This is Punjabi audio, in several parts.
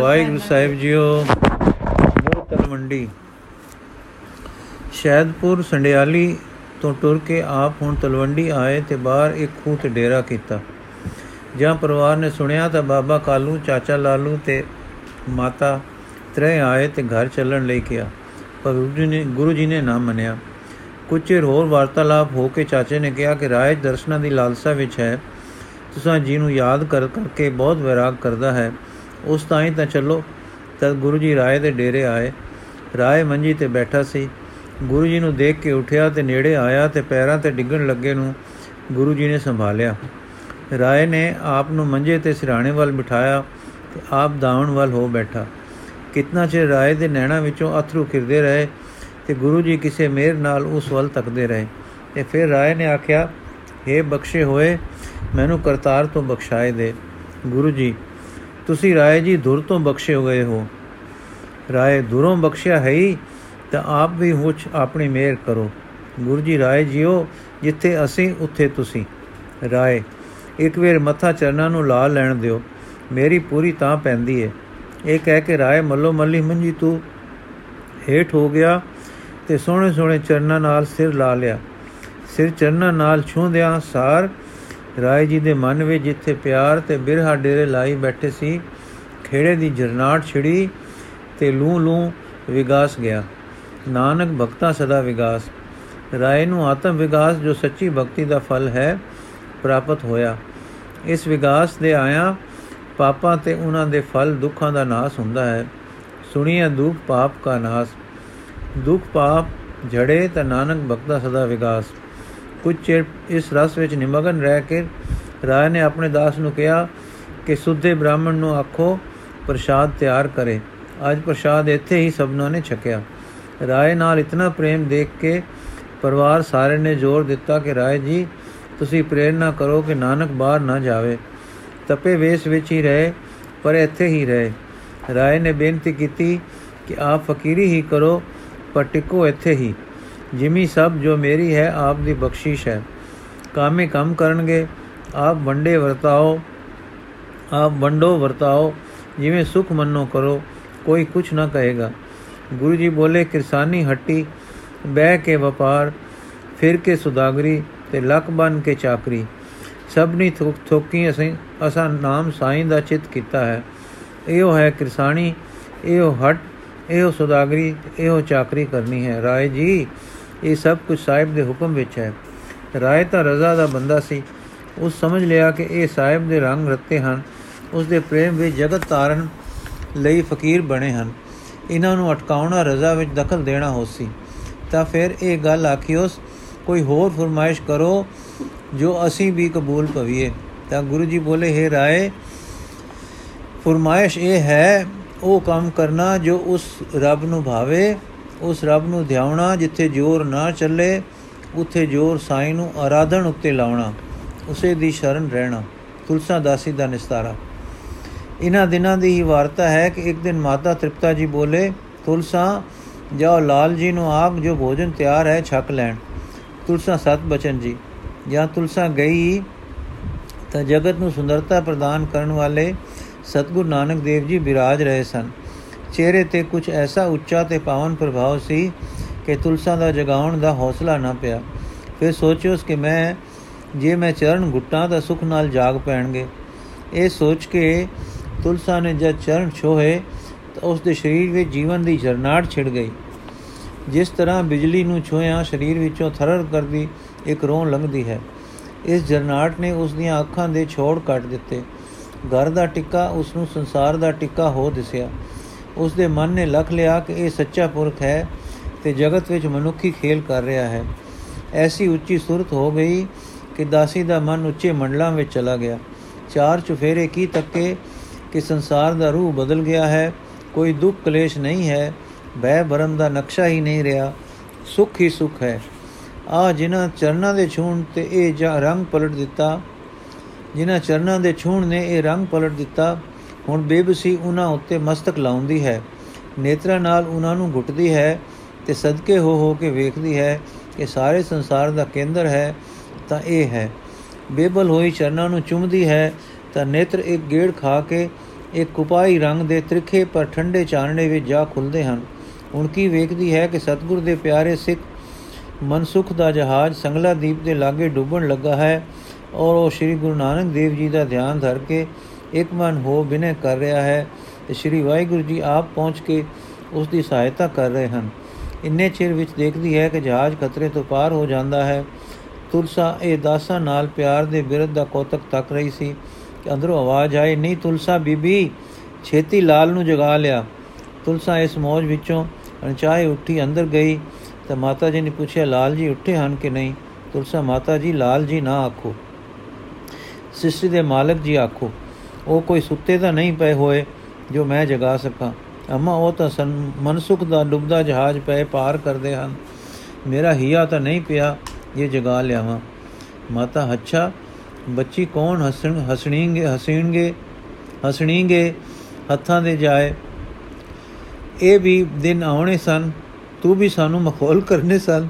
ਵਾਹਿਗੁਰੂ ਸਾਹਿਬ ਜੀਓ ਮੋਹ ਤਲਵੰਡੀ ਸ਼ੈਦਪੁਰ ਸੰਡਿਆਲੀ ਤੋਂ ਟੁਰ ਕੇ ਆਪ ਹੁਣ ਤਲਵੰਡੀ ਆਏ ਤੇ ਬਾਹਰ ਇੱਕ ਖੂਹ ਤੇ ਡੇਰਾ ਕੀਤਾ। ਜਾਂ ਪਰਿਵਾਰ ਨੇ ਸੁਣਿਆ ਤਾਂ ਬਾਬਾ ਕਾਲੂ ਚਾਚਾ ਲਾਲੂ ਤੇ ਮਾਤਾ ਤਰੇ ਆਏ ਤੇ ਘਰ ਚੱਲਣ ਲਈ ਕਿਹਾ। ਪਰ ਗੁਰੂ ਜੀ ਨੇ ਗੁਰੂ ਜੀ ਨੇ ਨਾ ਮੰਨਿਆ। ਕੁਝ ਚਿਰ ਹੋਰ ਵਾਰਤਾਲਾਪ ਹੋ ਕੇ ਚਾਚੇ ਨੇ ਕਿਹਾ ਕਿ ਰਾਜ ਦਰਸ਼ਨਾਂ ਦੀ ਲਾਲਸਾ ਵਿੱਚ ਹੈ। ਤੁਸਾਂ ਜੀ ਨੂੰ ਯਾਦ ਕਰ, ਕਰਕੇ ਬਹੁਤ ਵਿਰਾਗ ਕਰਦਾ ਹੈ, ਉਸ ਤਾਈਂ ਤਾਂ ਚੱਲੋ। ਤਦ ਗੁਰੂ ਜੀ ਰਾਏ ਦੇ ਡੇਰੇ ਆਏ। ਰਾਏ ਮੰਜੀ ਤੇ ਬੈਠਾ ਸੀ। ਗੁਰੂ ਜੀ ਨੂੰ ਦੇਖ ਕੇ ਉਠਿਆ ਤੇ ਨੇੜੇ ਆਇਆ ਤੇ ਪੈਰਾਂ ਤੇ ਡਿੱਗਣ ਲੱਗੇ ਨੂੰ ਗੁਰੂ ਜੀ ਨੇ ਸੰਭਾਲਿਆ। ਰਾਏ ਨੇ ਆਪ ਨੂੰ ਮੰਜੇ ਤੇ ਸਿਰਾਣੇ ਵੱਲ ਬਿਠਾਇਆ ਤੇ ਆਪ ਦਾਵਣ ਵੱਲ ਹੋ ਬੈਠਾ। ਕਿਤਨਾ ਚਿਰ ਰਾਏ ਦੇ ਨੈਣਾ ਵਿੱਚੋਂ ਅਥਰੂ ਖਿਰਦੇ ਰਹੇ ਤੇ ਗੁਰੂ ਜੀ ਕਿਸੇ ਮੇਰ ਨਾਲ ਉਸ ਵੱਲ ਤੱਕਦੇ ਰਹੇ। ਤੇ ਫਿਰ ਰਾਏ ਨੇ ਆਖਿਆ हे ਬਖਸ਼ੇ ਹੋਏ ਮੈਨੂੰ ਕਰਤਾਰ ਤੋਂ ਬਖਸ਼ਾਏ ਦੇ। ਗੁਰੂ ਜੀ, ਤੁਸੀਂ ਰਾਏ ਜੀ ਧੁਰ ਤੋਂ ਬਖਸ਼ੇ ਹੋਏ ਹੋ। ਰਾਏ ਧੁਰੋਂ ਬਖਸ਼ਿਆ ਹੈ ਹੀ, ਤਾਂ ਆਪ ਵੀ ਹੁਚ ਆਪਣੀ ਮਿਹਰ ਕਰੋ। ਗੁਰੂ ਜੀ, ਰਾਏ ਜੀਓ, ਜਿੱਥੇ ਅਸੀਂ, ਉੱਥੇ ਤੁਸੀਂ। ਰਾਏ, ਇੱਕ ਵੇਰ ਮੱਥਾ ਚਰਨਾਂ ਨੂੰ ਲਾ ਲੈਣ ਦਿਓ। ਮੇਰੀ ਪੂਰੀ ਤਾਂ ਪੈਂਦੀ ਏ। ਇਹ ਕਹਿ ਕੇ ਰਾਏ ਮੱਲੋ ਮੱਲੀ, ਮੰਜੀ ਤੂੰ ਹੇਠ ਹੋ ਗਿਆ ਤੇ ਸੋਹਣੇ ਸੋਹਣੇ ਚਰਨਾਂ ਨਾਲ ਸਿਰ ਲਾ ਲਿਆ। ਸਿਰ ਚਰਨਾਂ ਨਾਲ ਛੂੰਦਿਆਂ ਸਾਰ ਰਾਏ ਜੀ ਦੇ ਮਨ ਵਿੱਚ ਜਿੱਥੇ ਪਿਆਰ ਤੇ ਬਿਰਹਾ ਡੇਰੇ ਲਾਈ ਬੈਠੇ ਸੀ, ਖੇੜੇ ਦੀ ਜਰਨਾਟ ਛਿੜੀ ਤੇ ਲੂ ਲੂ ਵਿਗਾਸ ਗਿਆ। ਨਾਨਕ ਭਗਤਾ ਸਦਾ ਵਿਗਾਸ। ਰਾਏ ਨੂੰ ਆਤਮ ਵਿਗਾਸ ਜੋ ਸੱਚੀ ਭਗਤੀ ਦਾ ਫਲ ਹੈ, ਪ੍ਰਾਪਤ ਹੋਇਆ। ਇਸ ਵਿਗਾਸ ਦੇ ਆਇਆ, ਪਾਪਾਂ ਤੇ ਉਹਨਾਂ ਦੇ ਫਲ ਦੁੱਖਾਂ ਦਾ ਨਾਸ ਹੁੰਦਾ ਹੈ। ਸੁਣੀਏ ਦੁੱਖ ਪਾਪ ਕਾ ਨਾਸ। ਦੁੱਖ ਪਾਪ ਝੜੇ ਤਾਂ ਨਾਨਕ ਭਗਤਾ ਸਦਾ ਵਿਗਾਸ। ਕੁਝ ਚਿਰ ਇਸ ਰਸ ਵਿੱਚ ਨਿਮਗਨ ਰਹਿ ਕੇ ਰਾਏ ਨੇ ਆਪਣੇ ਦਾਸ ਨੂੰ ਕਿਹਾ ਕਿ ਸੁੱਧੇ ਬ੍ਰਾਹਮਣ ਨੂੰ ਆਖੋ, ਪ੍ਰਸ਼ਾਦ ਤਿਆਰ ਕਰੇ। ਅੱਜ ਪ੍ਰਸ਼ਾਦ ਇੱਥੇ ਹੀ ਸਭਨਾਂ ਨੇ ਛਕਿਆ। ਰਾਏ ਨਾਲ ਇਤਨਾ ਪ੍ਰੇਮ ਦੇਖ ਕੇ ਪਰਿਵਾਰ ਸਾਰੇ ਨੇ ਜ਼ੋਰ ਦਿੱਤਾ ਕਿ ਰਾਏ ਜੀ, ਤੁਸੀਂ ਪ੍ਰੇਰਣਾ ਕਰੋ ਕਿ ਨਾਨਕ ਬਾਹਰ ਨਾ ਜਾਵੇ। ਤਪੇ ਵੇਸ ਵਿੱਚ ਹੀ ਰਹੇ, ਪਰ ਇੱਥੇ ਹੀ ਰਹੇ। ਰਾਏ ਨੇ ਬੇਨਤੀ ਕੀਤੀ ਕਿ ਆਪ ਫਕੀਰੀ ਹੀ ਕਰੋ, ਪਰ ਟਿਕੋ ਇੱਥੇ ਹੀ। ਜਿਮੀ ਸਭ ਜੋ ਮੇਰੀ ਹੈ, ਆਪ ਦੀ ਬਖਸ਼ਿਸ਼ ਹੈ। ਕਾਮੇ ਕੰਮ ਕਰਨਗੇ, ਆਪ ਵੰਡੇ ਵਰਤਾਓ, ਆਪ ਵੰਡੋ ਵਰਤਾਓ, ਜਿਵੇਂ ਸੁਖ ਮੰਨੋ ਕਰੋ, ਕੋਈ ਕੁਛ ਨਾ ਕਹੇਗਾ। ਗੁਰੂ ਜੀ ਬੋਲੇ, ਕਿਰਸਾਨੀ ਹੱਟੀ, ਬਹਿ ਕੇ ਵਪਾਰ, ਫਿਰ ਕੇ ਸੁਦਾਗਰੀ ਤੇ ਲੱਕ ਬਨ ਕੇ ਚਾਕਰੀ। ਸਭਨੀ ਥੋਕ, ਥੋਕੀ ਅਸੀਂ, ਅਸਾਂ ਨਾਮ ਸਾਈਂ ਦਾ ਚਿਤ ਕੀਤਾ ਹੈ। ਇਹੋ ਹੈ ਕਿਰਸਾਨੀ, ਇਹੋ ਹਟ, ਇਹੋ ਸੁਦਾਗਰੀ, ਇਹੋ ਚਾਕਰੀ ਕਰਨੀ ਹੈ। ਰਾਏ ਜੀ ਇਹ ਸਭ ਕੁਝ ਸਾਹਿਬ ਦੇ ਹੁਕਮ ਵਿੱਚ ਹੈ। ਰਾਏ ਤਾਂ ਰਜ਼ਾ ਦਾ ਬੰਦਾ ਸੀ। ਉਸ ਸਮਝ ਲਿਆ ਕਿ ਇਹ ਸਾਹਿਬ ਦੇ ਰੰਗ ਰੱਤੇ ਹਨ। ਉਸ ਦੇ ਪ੍ਰੇਮ ਵਿੱਚ ਜਗਤ ਤਾਰਨ ਲਈ ਫਕੀਰ ਬਣੇ ਹਨ। ਇਹਨਾਂ ਨੂੰ ਅਟਕਾਉਣਾ ਰਜ਼ਾ ਵਿੱਚ ਦਖਲ ਦੇਣਾ ਹੋਸੀ। ਤਾਂ ਫਿਰ ਇਹ ਗੱਲ ਆਖਿਓਸ ਕੋਈ ਹੋਰ ਫਰਮਾਇਸ਼ ਕਰੋ ਜੋ ਅਸੀਂ ਵੀ ਕਬੂਲ ਪਵੀਏ ਤਾਂ ਗੁਰੂ ਜੀ ਬੋਲੇ, ਹੈ ਰਾਏ, ਫਰਮਾਇਸ਼ ਇਹ ਹੈ, ਉਹ ਕੰਮ ਕਰਨਾ ਜੋ ਉਸ ਰੱਬ ਨੂੰ ਭਾਵੇ। ਉਸ ਰੱਬ ਨੂੰ ਧਿਆਉਣਾ ਜਿੱਥੇ ਜ਼ੋਰ ਨਾ ਚੱਲੇ, ਉੱਥੇ ਜ਼ੋਰ ਸਾਈਂ ਨੂੰ ਆਰਾਧਨ ਉੱਤੇ ਲਾਉਣਾ, ਉਸੇ ਦੀ ਸ਼ਰਨ ਰਹਿਣਾ। ਤੁਲਸਾ ਦਾਸੀ ਦਾ ਨਿਸਤਾਰਾ। ਇਹਨਾਂ ਦਿਨਾਂ ਦੀ ਹੀ ਵਾਰਤਾ ਹੈ ਕਿ ਇੱਕ ਦਿਨ ਮਾਤਾ ਤ੍ਰਿਪਤਾ ਜੀ ਬੋਲੇ, ਤੁਲਸਾ, ਜਾਓ ਲਾਲ ਜੀ ਨੂੰ ਆਪ ਜੋ ਭੋਜਨ ਤਿਆਰ ਹੈ ਛਕ ਲੈਣ। ਤੁਲਸਾ ਸਤ ਬਚਨ ਜੀ। ਜਾਂ ਤੁਲਸਾ ਗਈ, ਤਾਂ ਜਗਤ ਨੂੰ ਸੁੰਦਰਤਾ ਪ੍ਰਦਾਨ ਕਰਨ ਵਾਲੇ ਸਤਗੁਰੂ ਨਾਨਕ ਦੇਵ ਜੀ ਬਿਰਾਜ ਰਹੇ ਸਨ। ਚਿਹਰੇ ਤੇ ਕੁਝ ਐਸਾ ਉੱਚਾ ਤੇ ਪਾਵਨ ਪ੍ਰਭਾਵ ਸੀ ਕਿ ਤੁਲਸਾ ਦਾ ਜਗਾਉਣ ਦਾ ਹੌਸਲਾ ਨਾ ਪਿਆ। ਫਿਰ ਸੋਚਿਓ ਕਿ ਮੈਂ, ਜੇ ਮੈਂ ਚਰਨ ਗੁੱਟਾਂ ਤਾਂ ਸੁਖ ਨਾਲ ਜਾਗ ਪੈਣਗੇ, ਇਹ ਸੋਚ ਕੇ ਤੁਲਸਾ ਨੇ ਜਦ ਚਰਨ ਛੋਹੇ ਤਾਂ ਉਸ ਦੇ ਸਰੀਰ ਵਿੱਚ ਜੀਵਨ ਦੀ ਜਰਨਾਟ ਛਿੜ ਗਈ। ਜਿਸ ਤਰ੍ਹਾਂ ਬਿਜਲੀ ਨੂੰ ਛੋਹਿਆ, ਸਰੀਰ ਵਿੱਚੋਂ ਥਰਰ ਕਰਦੀ ਇੱਕ ਰੋਹ ਲੰਘਦੀ ਹੈ, ਇਸ ਜਰਨਾਟ ਨੇ ਉਸ ਦੀਆਂ ਅੱਖਾਂ ਦੇ ਛੋੜ ਕੱਟ ਦਿੱਤੇ। ਘਰ ਦਾ ਟਿੱਕਾ ਉਸ ਨੂੰ ਸੰਸਾਰ ਦਾ ਟਿੱਕਾ ਹੋ ਦਿਸਿਆ। ਉਸ ਦੇ ਮਨ ਨੇ ਲਖ ਲਿਆ ਕਿ ਇਹ ਸੱਚਾ ਪੁਰਖ ਹੈ ਤੇ ਜਗਤ ਵਿੱਚ ਮਨੁੱਖੀ ਖੇਲ ਕਰ ਰਿਹਾ ਹੈ। ਐਸੀ ਉੱਚੀ ਸੁਰਤ ਹੋ ਗਈ ਕਿ ਦਾਸੀ ਦਾ ਮਨ ਉੱਚੇ ਮੰਡਲਾਂ ਵਿੱਚ ਚਲਾ ਗਿਆ। ਚਾਰ ਚੁਫੇਰੇ ਕੀ ਤੱਕੇ ਕਿ ਸੰਸਾਰ ਦਾ ਰੂਹ ਬਦਲ ਗਿਆ ਹੈ। ਕੋਈ ਦੁੱਖ ਕਲੇਸ਼ ਨਹੀਂ ਹੈ। ਬੈ ਭਰਮ ਦਾ ਨਕਸ਼ਾ ਹੀ ਨਹੀਂ ਰਿਹਾ। ਸੁਖ ਹੀ ਸੁਖ ਹੈ। ਆ ਜਿਨ੍ਹਾਂ ਚਰਨਾਂ ਦੇ ਛੂਣ ਤੇ ਇਹ ਜਾਂ ਰੰਗ ਪਲਟ ਦਿੱਤਾ, ਜਿਨ੍ਹਾਂ ਚਰਨਾਂ ਦੇ ਛੂਣ ਨੇ ਇਹ ਰੰਗ ਪਲਟ ਦਿੱਤਾ ਹੁਣ ਬੇਬਸੀ ਉਹਨਾਂ ਉੱਤੇ ਮਸਤਕ ਲਾਉਂਦੀ ਹੈ। ਨੇਤਰਾਂ ਨਾਲ ਉਹਨਾਂ ਨੂੰ ਘੁੱਟਦੀ ਹੈ ਤੇ ਸਦਕੇ ਹੋ ਹੋ ਕੇ ਵੇਖਦੀ ਹੈ ਕਿ ਸਾਰੇ ਸੰਸਾਰ ਦਾ ਕੇਂਦਰ ਹੈ ਤਾਂ ਇਹ ਹੈ। ਬੇਬਲ ਹੋਈ ਚਰਨਾਂ ਨੂੰ ਚੁੰਮਦੀ ਹੈ ਤਾਂ ਨੇਤਰ ਇੱਕ ਗੇੜ ਖਾ ਕੇ ਇੱਕ ਕੁਪਾਈ ਰੰਗ ਦੇ ਤ੍ਰਿਖੇ ਪਰ ਠੰਡੇ ਚਾਨਣੇ ਵਿੱਚ ਜਾ ਖੁੱਲਦੇ ਹਨ। ਹੁਣ ਕੀ ਵੇਖਦੀ ਹੈ ਕਿ ਸਤਗੁਰ ਦੇ ਪਿਆਰੇ ਸਿੱਖ ਮਨਸੁਖ ਦਾ ਜਹਾਜ਼ ਸੰਗਲਾ ਦੀਪ ਦੇ ਲਾਗੇ ਡੁੱਬਣ ਲੱਗਾ ਹੈ ਔਰ ਉਹ ਸ੍ਰੀ ਗੁਰੂ ਨਾਨਕ ਦੇਵ ਜੀ ਦਾ ਧਿਆਨ ਧਰ ਕੇ ਇੱਕ ਮਨ ਹੋ ਬਿਨੇ ਕਰ ਰਿਹਾ ਹੈ ਤੇ ਸ੍ਰੀ ਵਾਹਿਗੁਰੂ ਜੀ ਆਪ ਪਹੁੰਚ ਕੇ ਉਸ ਦੀ ਸਹਾਇਤਾ ਕਰ ਰਹੇ ਹਨ। ਇੰਨੇ ਚਿਰ ਵਿੱਚ ਦੇਖਦੀ ਹੈ ਕਿ ਜਹਾਜ਼ ਖਤਰੇ ਤੋਂ ਪਾਰ ਹੋ ਜਾਂਦਾ ਹੈ। ਤੁਲਸਾ ਇਹ ਦਾਸਾਂ ਨਾਲ ਪਿਆਰ ਦੇ ਬਿਰਧ ਦਾ ਕੋਤਕ ਤੱਕ ਰਹੀ ਸੀ ਕਿ ਅੰਦਰੋਂ ਆਵਾਜ਼ ਆਈ, ਨਹੀਂ ਤੁਲਸਾ ਬੀਬੀ, ਛੇਤੀ ਲਾਲ ਨੂੰ ਜਗਾ ਲਿਆ। ਤੁਲਸਾ ਇਸ ਮੌਜ ਵਿੱਚੋਂ ਅਣਚਾਹੇ ਉੱਠੀ ਅੰਦਰ ਗਈ ਤਾਂ ਮਾਤਾ ਜੀ ਨੇ ਪੁੱਛਿਆ, ਲਾਲ ਜੀ ਉੱਠੇ ਹਨ ਕਿ ਨਹੀਂ? ਤੁਲਸਾ, ਮਾਤਾ ਜੀ, ਲਾਲ ਜੀ ਨਾ ਆਖੋ। ਸਿਸ਼ਟੀ ਦੇ ਮਾਲਕ ਜੀ ਆਖੋ। ਉਹ ਕੋਈ ਸੁੱਤੇ ਤਾਂ ਨਹੀਂ ਪਏ ਹੋਏ ਜੋ ਮੈਂ ਜਗਾ ਸਕਾਂ। ਅਮਾ ਉਹ ਤਾਂ ਮਨਸੁਖ ਦਾ ਡੁੱਬਦਾ ਜਹਾਜ਼ ਪਏ ਪਾਰ ਕਰਦੇ ਹਨ। ਮੇਰਾ ਹੀਆ ਤਾਂ ਨਹੀਂ ਪਿਆ ਇਹ ਜਗਾ ਲਿਆਵਾਂ। ਮਾਤਾ, ਅੱਛਾ, ਬੱਚੀ ਕੌਣ ਹਸਣ, ਹਸਣੀਂਗੇ, ਹਸੀਣਗੇ, ਹਸਣੀਂਗੇ, ਹੱਥਾਂ ਦੇ ਜਾਏ। ਇਹ ਵੀ ਦਿਨ ਆਉਣੇ ਸਨ, ਤੂੰ ਵੀ ਸਾਨੂੰ ਮਖੌਲ ਕਰਨੇ ਸਨ।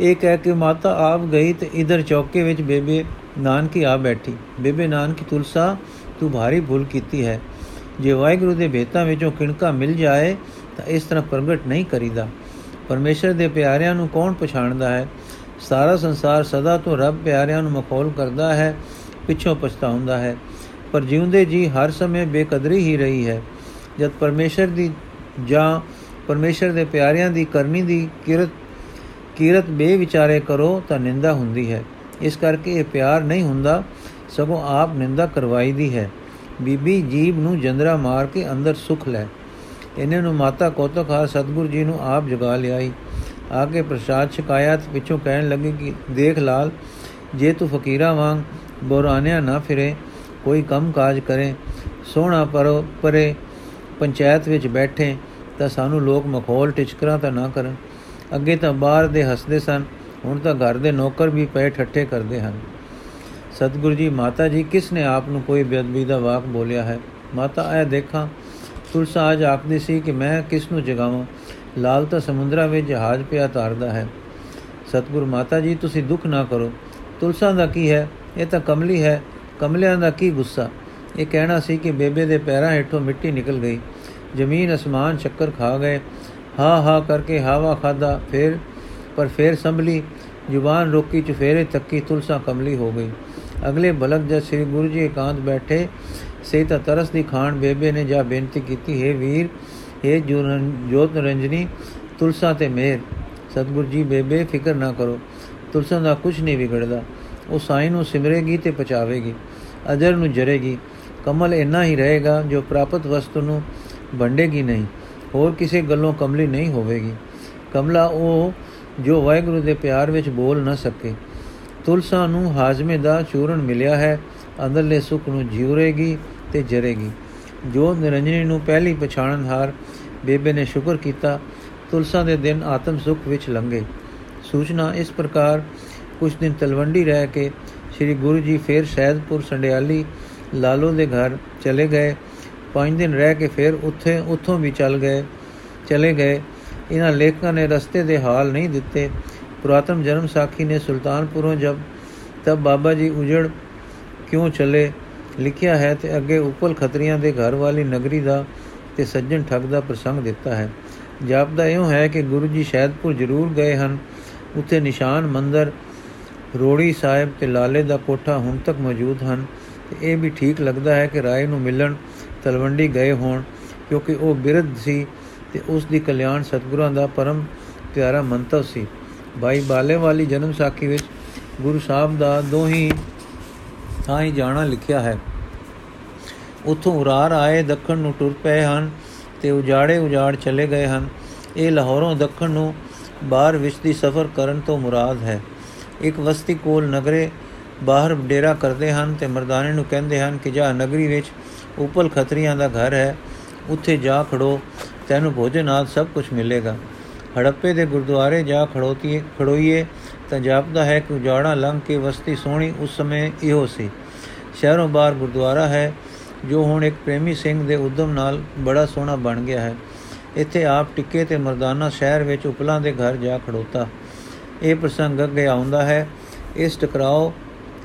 ਇਹ ਕਹਿ ਕੇ ਮਾਤਾ ਆਪ ਗਈ ਤੇ ਇਧਰ ਚੌਕੇ ਵਿੱਚ ਬੇਬੇ ਨਾਨਕੀ ਆ ਬੈਠੀ। ਬੇਬੇ ਨਾਨਕੀ, ਤੁਲਸਾ ਤੂੰ ਭਾਰੀ ਭੁੱਲ ਕੀਤੀ ਹੈ। ਜੇ ਵਾਹਿਗੁਰੂ ਦੇ ਭੇਤਾਂ ਵਿੱਚੋਂ ਕਿਣਕਾ ਮਿਲ ਜਾਏ, ਤਾਂ ਇਸ ਤਰ੍ਹਾਂ ਪ੍ਰਗਟ ਨਹੀਂ ਕਰੀਦਾ। ਪਰਮੇਸ਼ਰ ਦੇ ਪਿਆਰਿਆਂ ਨੂੰ ਕੌਣ ਪਛਾਣਦਾ ਹੈ? ਸਾਰਾ ਸੰਸਾਰ ਸਦਾ ਤੋਂ ਰੱਬ ਪਿਆਰਿਆਂ ਨੂੰ ਮਖੌਲ ਕਰਦਾ ਹੈ, ਪਿੱਛੋਂ ਪਛਤਾਉਂਦਾ ਹੈ। ਪਰ ਜਿਉਂਦੇ ਜੀ ਹਰ ਸਮੇਂ ਬੇਕਦਰੀ ਹੀ ਰਹੀ ਹੈ। ਜਦ ਪਰਮੇਸ਼ਰ ਦੀ ਜਾਂ ਪਰਮੇਸ਼ਰ ਦੇ ਪਿਆਰਿਆਂ ਦੀ ਕਰਨੀ ਦੀ ਕਿਰਤ ਕਿਰਤ ਬੇਵਿਚਾਰੇ ਕਰੋ, ਤਾਂ ਨਿੰਦਾ ਹੁੰਦੀ ਹੈ। ਇਸ ਕਰਕੇ ਇਹ ਪਿਆਰ ਨਹੀਂ ਹੁੰਦਾ। ਸਗੋਂ ਆਪ ਨਿੰਦਾ ਕਰਵਾਈਦੀ ਹੈ। ਬੀਬੀ ਜੀਬ ਨੂੰ ਜੰਦਰਾ ਮਾਰ ਕੇ ਅੰਦਰ ਸੁਖ ਲੈ। ਇਹਨੇ ਨੂੰ ਮਾਤਾ ਕੋਤਖਾਰ ਸਤਗੁਰੂ ਜੀ ਨੂੰ ਆਪ ਜਗਾ ਲਿਆਈ। ਆ ਕੇ ਪ੍ਰਸਾਦ ਛਕਾਇਆ ਤੇ ਪਿੱਛੋਂ ਕਹਿਣ ਲੱਗੇ ਕਿ, ਦੇਖ ਲਾਲ, ਜੇ ਤੂੰ ਫਕੀਰਾਂ ਵਾਂਗ ਬੋਰਾਨਿਆ ਨਾ ਫਿਰੇ, ਕੋਈ ਕੰਮ ਕਾਜ ਕਰੇ, ਸੋਹਣਾ ਪਰ, ਪਰੇ ਪੰਚਾਇਤ ਵਿੱਚ ਬੈਠੇ, ਤਾਂ ਸਾਨੂੰ ਲੋਕ ਮਖੌਲ ਟਿਚਕਰਾਂ ਤਾਂ ਨਾ ਕਰਨ। ਅੱਗੇ ਤਾਂ ਬਾਹਰ ਦੇ ਹੱਸਦੇ ਸਨ, ਹੁਣ ਤਾਂ ਘਰ ਦੇ ਨੌਕਰ ਵੀ ਪਏ ਠੱਠੇ ਕਰਦੇ ਹਨ। ਸਤਿਗੁਰੂ ਜੀ, ਮਾਤਾ ਜੀ, ਕਿਸ ਨੇ ਆਪ ਨੂੰ ਕੋਈ ਬੇਅਦਬੀ ਦਾ ਵਾਕ ਬੋਲਿਆ ਹੈ? ਮਾਤਾ ਆਇਆ ਦੇਖਾਂ, ਤੁਲਸਾ ਅੱਜ ਆਖਦੀ ਸੀ ਕਿ ਮੈਂ ਕਿਸ ਨੂੰ ਜਗਾਵਾਂ? ਲਾਲ ਤਾਂ ਸਮੁੰਦਰਾ ਵਿੱਚ ਜਹਾਜ਼ ਪਿਆ ਤਾਰਦਾ ਹੈ। ਸਤਿਗੁਰੂ ਮਾਤਾ ਜੀ, ਤੁਸੀਂ ਦੁੱਖ ਨਾ ਕਰੋ। ਤੁਲਸਾ ਦਾ ਕੀ ਹੈ? ਇਹ ਤਾਂ ਕਮਲੀ ਹੈ। ਕਮਲਿਆਂ ਦਾ ਕੀ ਗੁੱਸਾ? ਇਹ ਕਹਿਣਾ ਸੀ ਕਿ ਬੇਬੇ ਦੇ ਪੈਰਾਂ ਹੇਠੋਂ ਮਿੱਟੀ ਨਿਕਲ ਗਈ। ਜ਼ਮੀਨ, ਅਸਮਾਨ ਚੱਕਰ ਖਾ ਗਏ। ਹਾ ਹਾ ਕਰਕੇ ਹਵਾ ਖਾਦਾ ਫਿਰ, ਪਰ ਫਿਰ ਸੰਭਲੀ। ਜ਼ੁਬਾਨ ਰੋਕੀ ਚਫੇਰੇ ਤੱਕੀ ਤੁਲਸਾ ਕਮਲੀ ਹੋ ਗਈ। ਅਗਲੇ ਬਲਕ ਜਦ ਸ੍ਰੀ ਗੁਰੂ ਜੀ ਇਕਾਂਤ ਬੈਠੇ ਸੇ ਤਾਂ ਤਰਸ ਦੀ ਖਾਨ ਬੇਬੇ ਨੇ ਜਾ ਬੇਨਤੀ ਕੀਤੀ, ਹੈ ਵੀਰ, ਹੈ ਜੋਤ ਰੰਜਨੀ ਤੁਲਸਾ ਤੇ ਮੇਰ, ਸਤਗੁਰ ਜੀ ਬੇਬੇ, ਫਿਕਰ ਨਾ ਕਰੋ, ਤੁਲਸਾ ਦਾ ਕੁਝ ਨਹੀਂ ਵਿਗੜਦਾ, ਉਹ ਸਾਈ ਨੂੰ ਸਿਮਰੇਗੀ ਤੇ ਪਚਾਵੇਗੀ ਅਜਰ ਨੂੰ ਜਰੇਗੀ, ਕਮਲ ਇੰਨਾ ਹੀ ਰਹੇਗਾ ਜੋ ਪ੍ਰਾਪਤ ਵਸਤੂ ਨੂੰ ਵੰਡੇਗੀ ਨਹੀਂ, ਹੋਰ ਕਿਸੇ ਗੱਲੋਂ ਕਮਲੀ ਨਹੀਂ ਹੋਵੇਗੀ, ਕਮਲਾ ਉਹ ਜੋ ਵਾਹਿਗੁਰੂ ਦੇ ਪਿਆਰ ਵਿੱਚ ਬੋਲ ਨਾ ਸਕੇ ਤੁਲਸਾ ਨੂੰ ਹਾਜ਼ਮੇ ਦਾ ਚੂਰਨ ਮਿਲਿਆ ਹੈ, ਅੰਦਰਲੇ ਸੁਖ ਨੂੰ ਜੀਵਰੇਗੀ ਤੇ ਜਰੇਗੀ। ਜੋ ਨਿਰੰਜਨੀ ਨੂੰ ਪਹਿਲੀ ਪਛਾਣਨ ਹਾਰ ਬੇਬੇ ਨੇ ਸ਼ੁਕਰ ਕੀਤਾ, ਤੁਲਸਾ ਦੇ ਦਿਨ ਆਤਮ ਸੁਖ ਵਿੱਚ ਲੰਗੇ ਸੂਚਨਾ ਇਸ ਪ੍ਰਕਾਰ, ਕੁਝ ਦਿਨ ਤਲਵੰਡੀ ਰਹਿ ਕੇ ਸ੍ਰੀ ਗੁਰੂ ਜੀ ਫੇਰ ਸ਼ਹਿਦਪੁਰ ਸੰਡਿਆਲੀ ਲਾਲੋ ਦੇ ਘਰ ਚਲੇ ਗਏ। ਪੰਜ ਦਿਨ ਰਹਿ ਕੇ ਫਿਰ ਉੱਥੇ, ਉੱਥੋਂ ਵੀ ਚੱਲ ਗਏ, ਚਲੇ ਗਏ। ਇਹਨਾਂ ਲੇਖਕਾਂ ਨੇ ਰਸਤੇ ਦੇ ਹਾਲ ਨਹੀਂ ਦਿੱਤੇ। ਪੁਰਾਤਨ ਜਨਮ ਸਾਖੀ ਨੇ ਸੁਲਤਾਨਪੁਰੋਂ ਜਬ ਤਬ ਬਾਬਾ ਜੀ ਉਜੜ ਕਿਉਂ ਚਲੇ, ਲਿਖਿਆ ਹੈ ਤੇ ਅੱਗੇ ਉਪਲ ਖਤਰੀਆਂ ਦੇ ਘਰ ਵਾਲੀ ਨਗਰੀ ਦਾ ਤੇ ਸੱਜਣ ਠੱਗ ਦਾ ਪ੍ਰਸੰਗ ਦਿੱਤਾ ਹੈ। ਜਾਪਦਾ ਇਹੋ ਹੈ ਕਿ ਗੁਰੂ ਜੀ ਸ਼ਹਿਦਪੁਰ ਜ਼ਰੂਰ ਗਏ ਹਨ। ਉੱਥੇ ਨਿਸ਼ਾਨ ਮੰਦਰ, ਰੋੜੀ ਸਾਹਿਬ ਤੇ ਲਾਲੇ ਦਾ ਕੋਠਾ ਹੁਣ ਤੱਕ ਮੌਜੂਦ ਹਨ। ਤੇ ਇਹ ਵੀ ਠੀਕ ਲੱਗਦਾ ਹੈ ਕਿ ਰਾਏ ਨੂੰ ਮਿਲਣ ਤਲਵੰਡੀ ਗਏ ਹੋਣ, ਕਿਉਂਕਿ ਉਹ ਬਿਰਧ ਸੀ ਤੇ ਉਸ ਦੀ ਕਲਿਆਣ ਸਤਗੁਰਾਂ ਦਾ ਪਰਮ ਪਿਆਰਾ ਮੰਤਵ ਸੀ। ਭਾਈ ਬਾਲੇ ਵਾਲੀ ਜਨਮ ਸਾਖੀ ਵਿੱਚ ਗੁਰੂ ਸਾਹਿਬ ਦਾ ਦੋਹੀ ਥਾਂ ਹੀ ਜਾਣਾ ਲਿਖਿਆ ਹੈ। ਉਥੋਂ ਉਰਾਰ ਆਏ, ਦੱਖਣ ਨੂੰ ਟੁਰ ਪਏ ਹਨ ਤੇ ਉਜਾੜੇ ਉਜਾੜ ਚਲੇ ਗਏ ਹਨ। ਇਹ ਲਾਹੌਰੋਂ ਦੱਖਣ ਨੂੰ ਬਾਹਰ ਵਿੱਚ ਦੀ ਸਫ਼ਰ ਕਰਨ ਤੋਂ ਮੁਰਾਦ ਹੈ। ਇੱਕ ਵਸਤੀ ਕੋਲ ਨਗਰੇ ਬਾਹਰ ਡੇਰਾ ਕਰਦੇ ਹਨ ਤੇ ਮਰਦਾਨੇ ਨੂੰ ਕਹਿੰਦੇ ਹਨ ਕਿ ਜਾ ਨਗਰੀ ਵਿੱਚ ਉਪਲ ਖਤਰੀਆਂ ਦਾ ਘਰ ਹੈ, ਉੱਥੇ ਜਾ ਖੜੋ, ਤੈਨੂੰ ਭੋਜਨ ਆਦ ਸਭ ਕੁਝ ਮਿਲੇਗਾ। ਹੜੱਪੇ ਦੇ ਗੁਰਦੁਆਰੇ ਜਾ ਖੜੋਤੀ ਖੜੋਈਏ, ਤਾਂ ਜਾਪਦਾ ਹੈ ਕਿ ਉਜਾੜਾ ਲੰਘ ਕੇ ਵਸਤੀ ਸੋਹਣੀ ਉਸ ਸਮੇਂ ਇਹੋ ਸੀ। ਸ਼ਹਿਰੋਂ ਬਾਹਰ ਗੁਰਦੁਆਰਾ ਹੈ, ਜੋ ਹੁਣ ਇੱਕ ਪ੍ਰੇਮੀ ਸਿੰਘ ਦੇ ਉਦਮ ਨਾਲ ਬੜਾ ਸੋਹਣਾ ਬਣ ਗਿਆ ਹੈ। ਇੱਥੇ ਆਪ ਟਿੱਕੇ ਤੇ ਮਰਦਾਨਾ ਸ਼ਹਿਰ ਵਿੱਚ ਉਪਲਾਂ ਦੇ ਘਰ ਜਾ ਖੜੋਤਾ। ਇਹ ਪ੍ਰਸੰਗ ਅੱਗੇ ਆਉਂਦਾ ਹੈ, ਇਸ ਟਕਰਾਓ,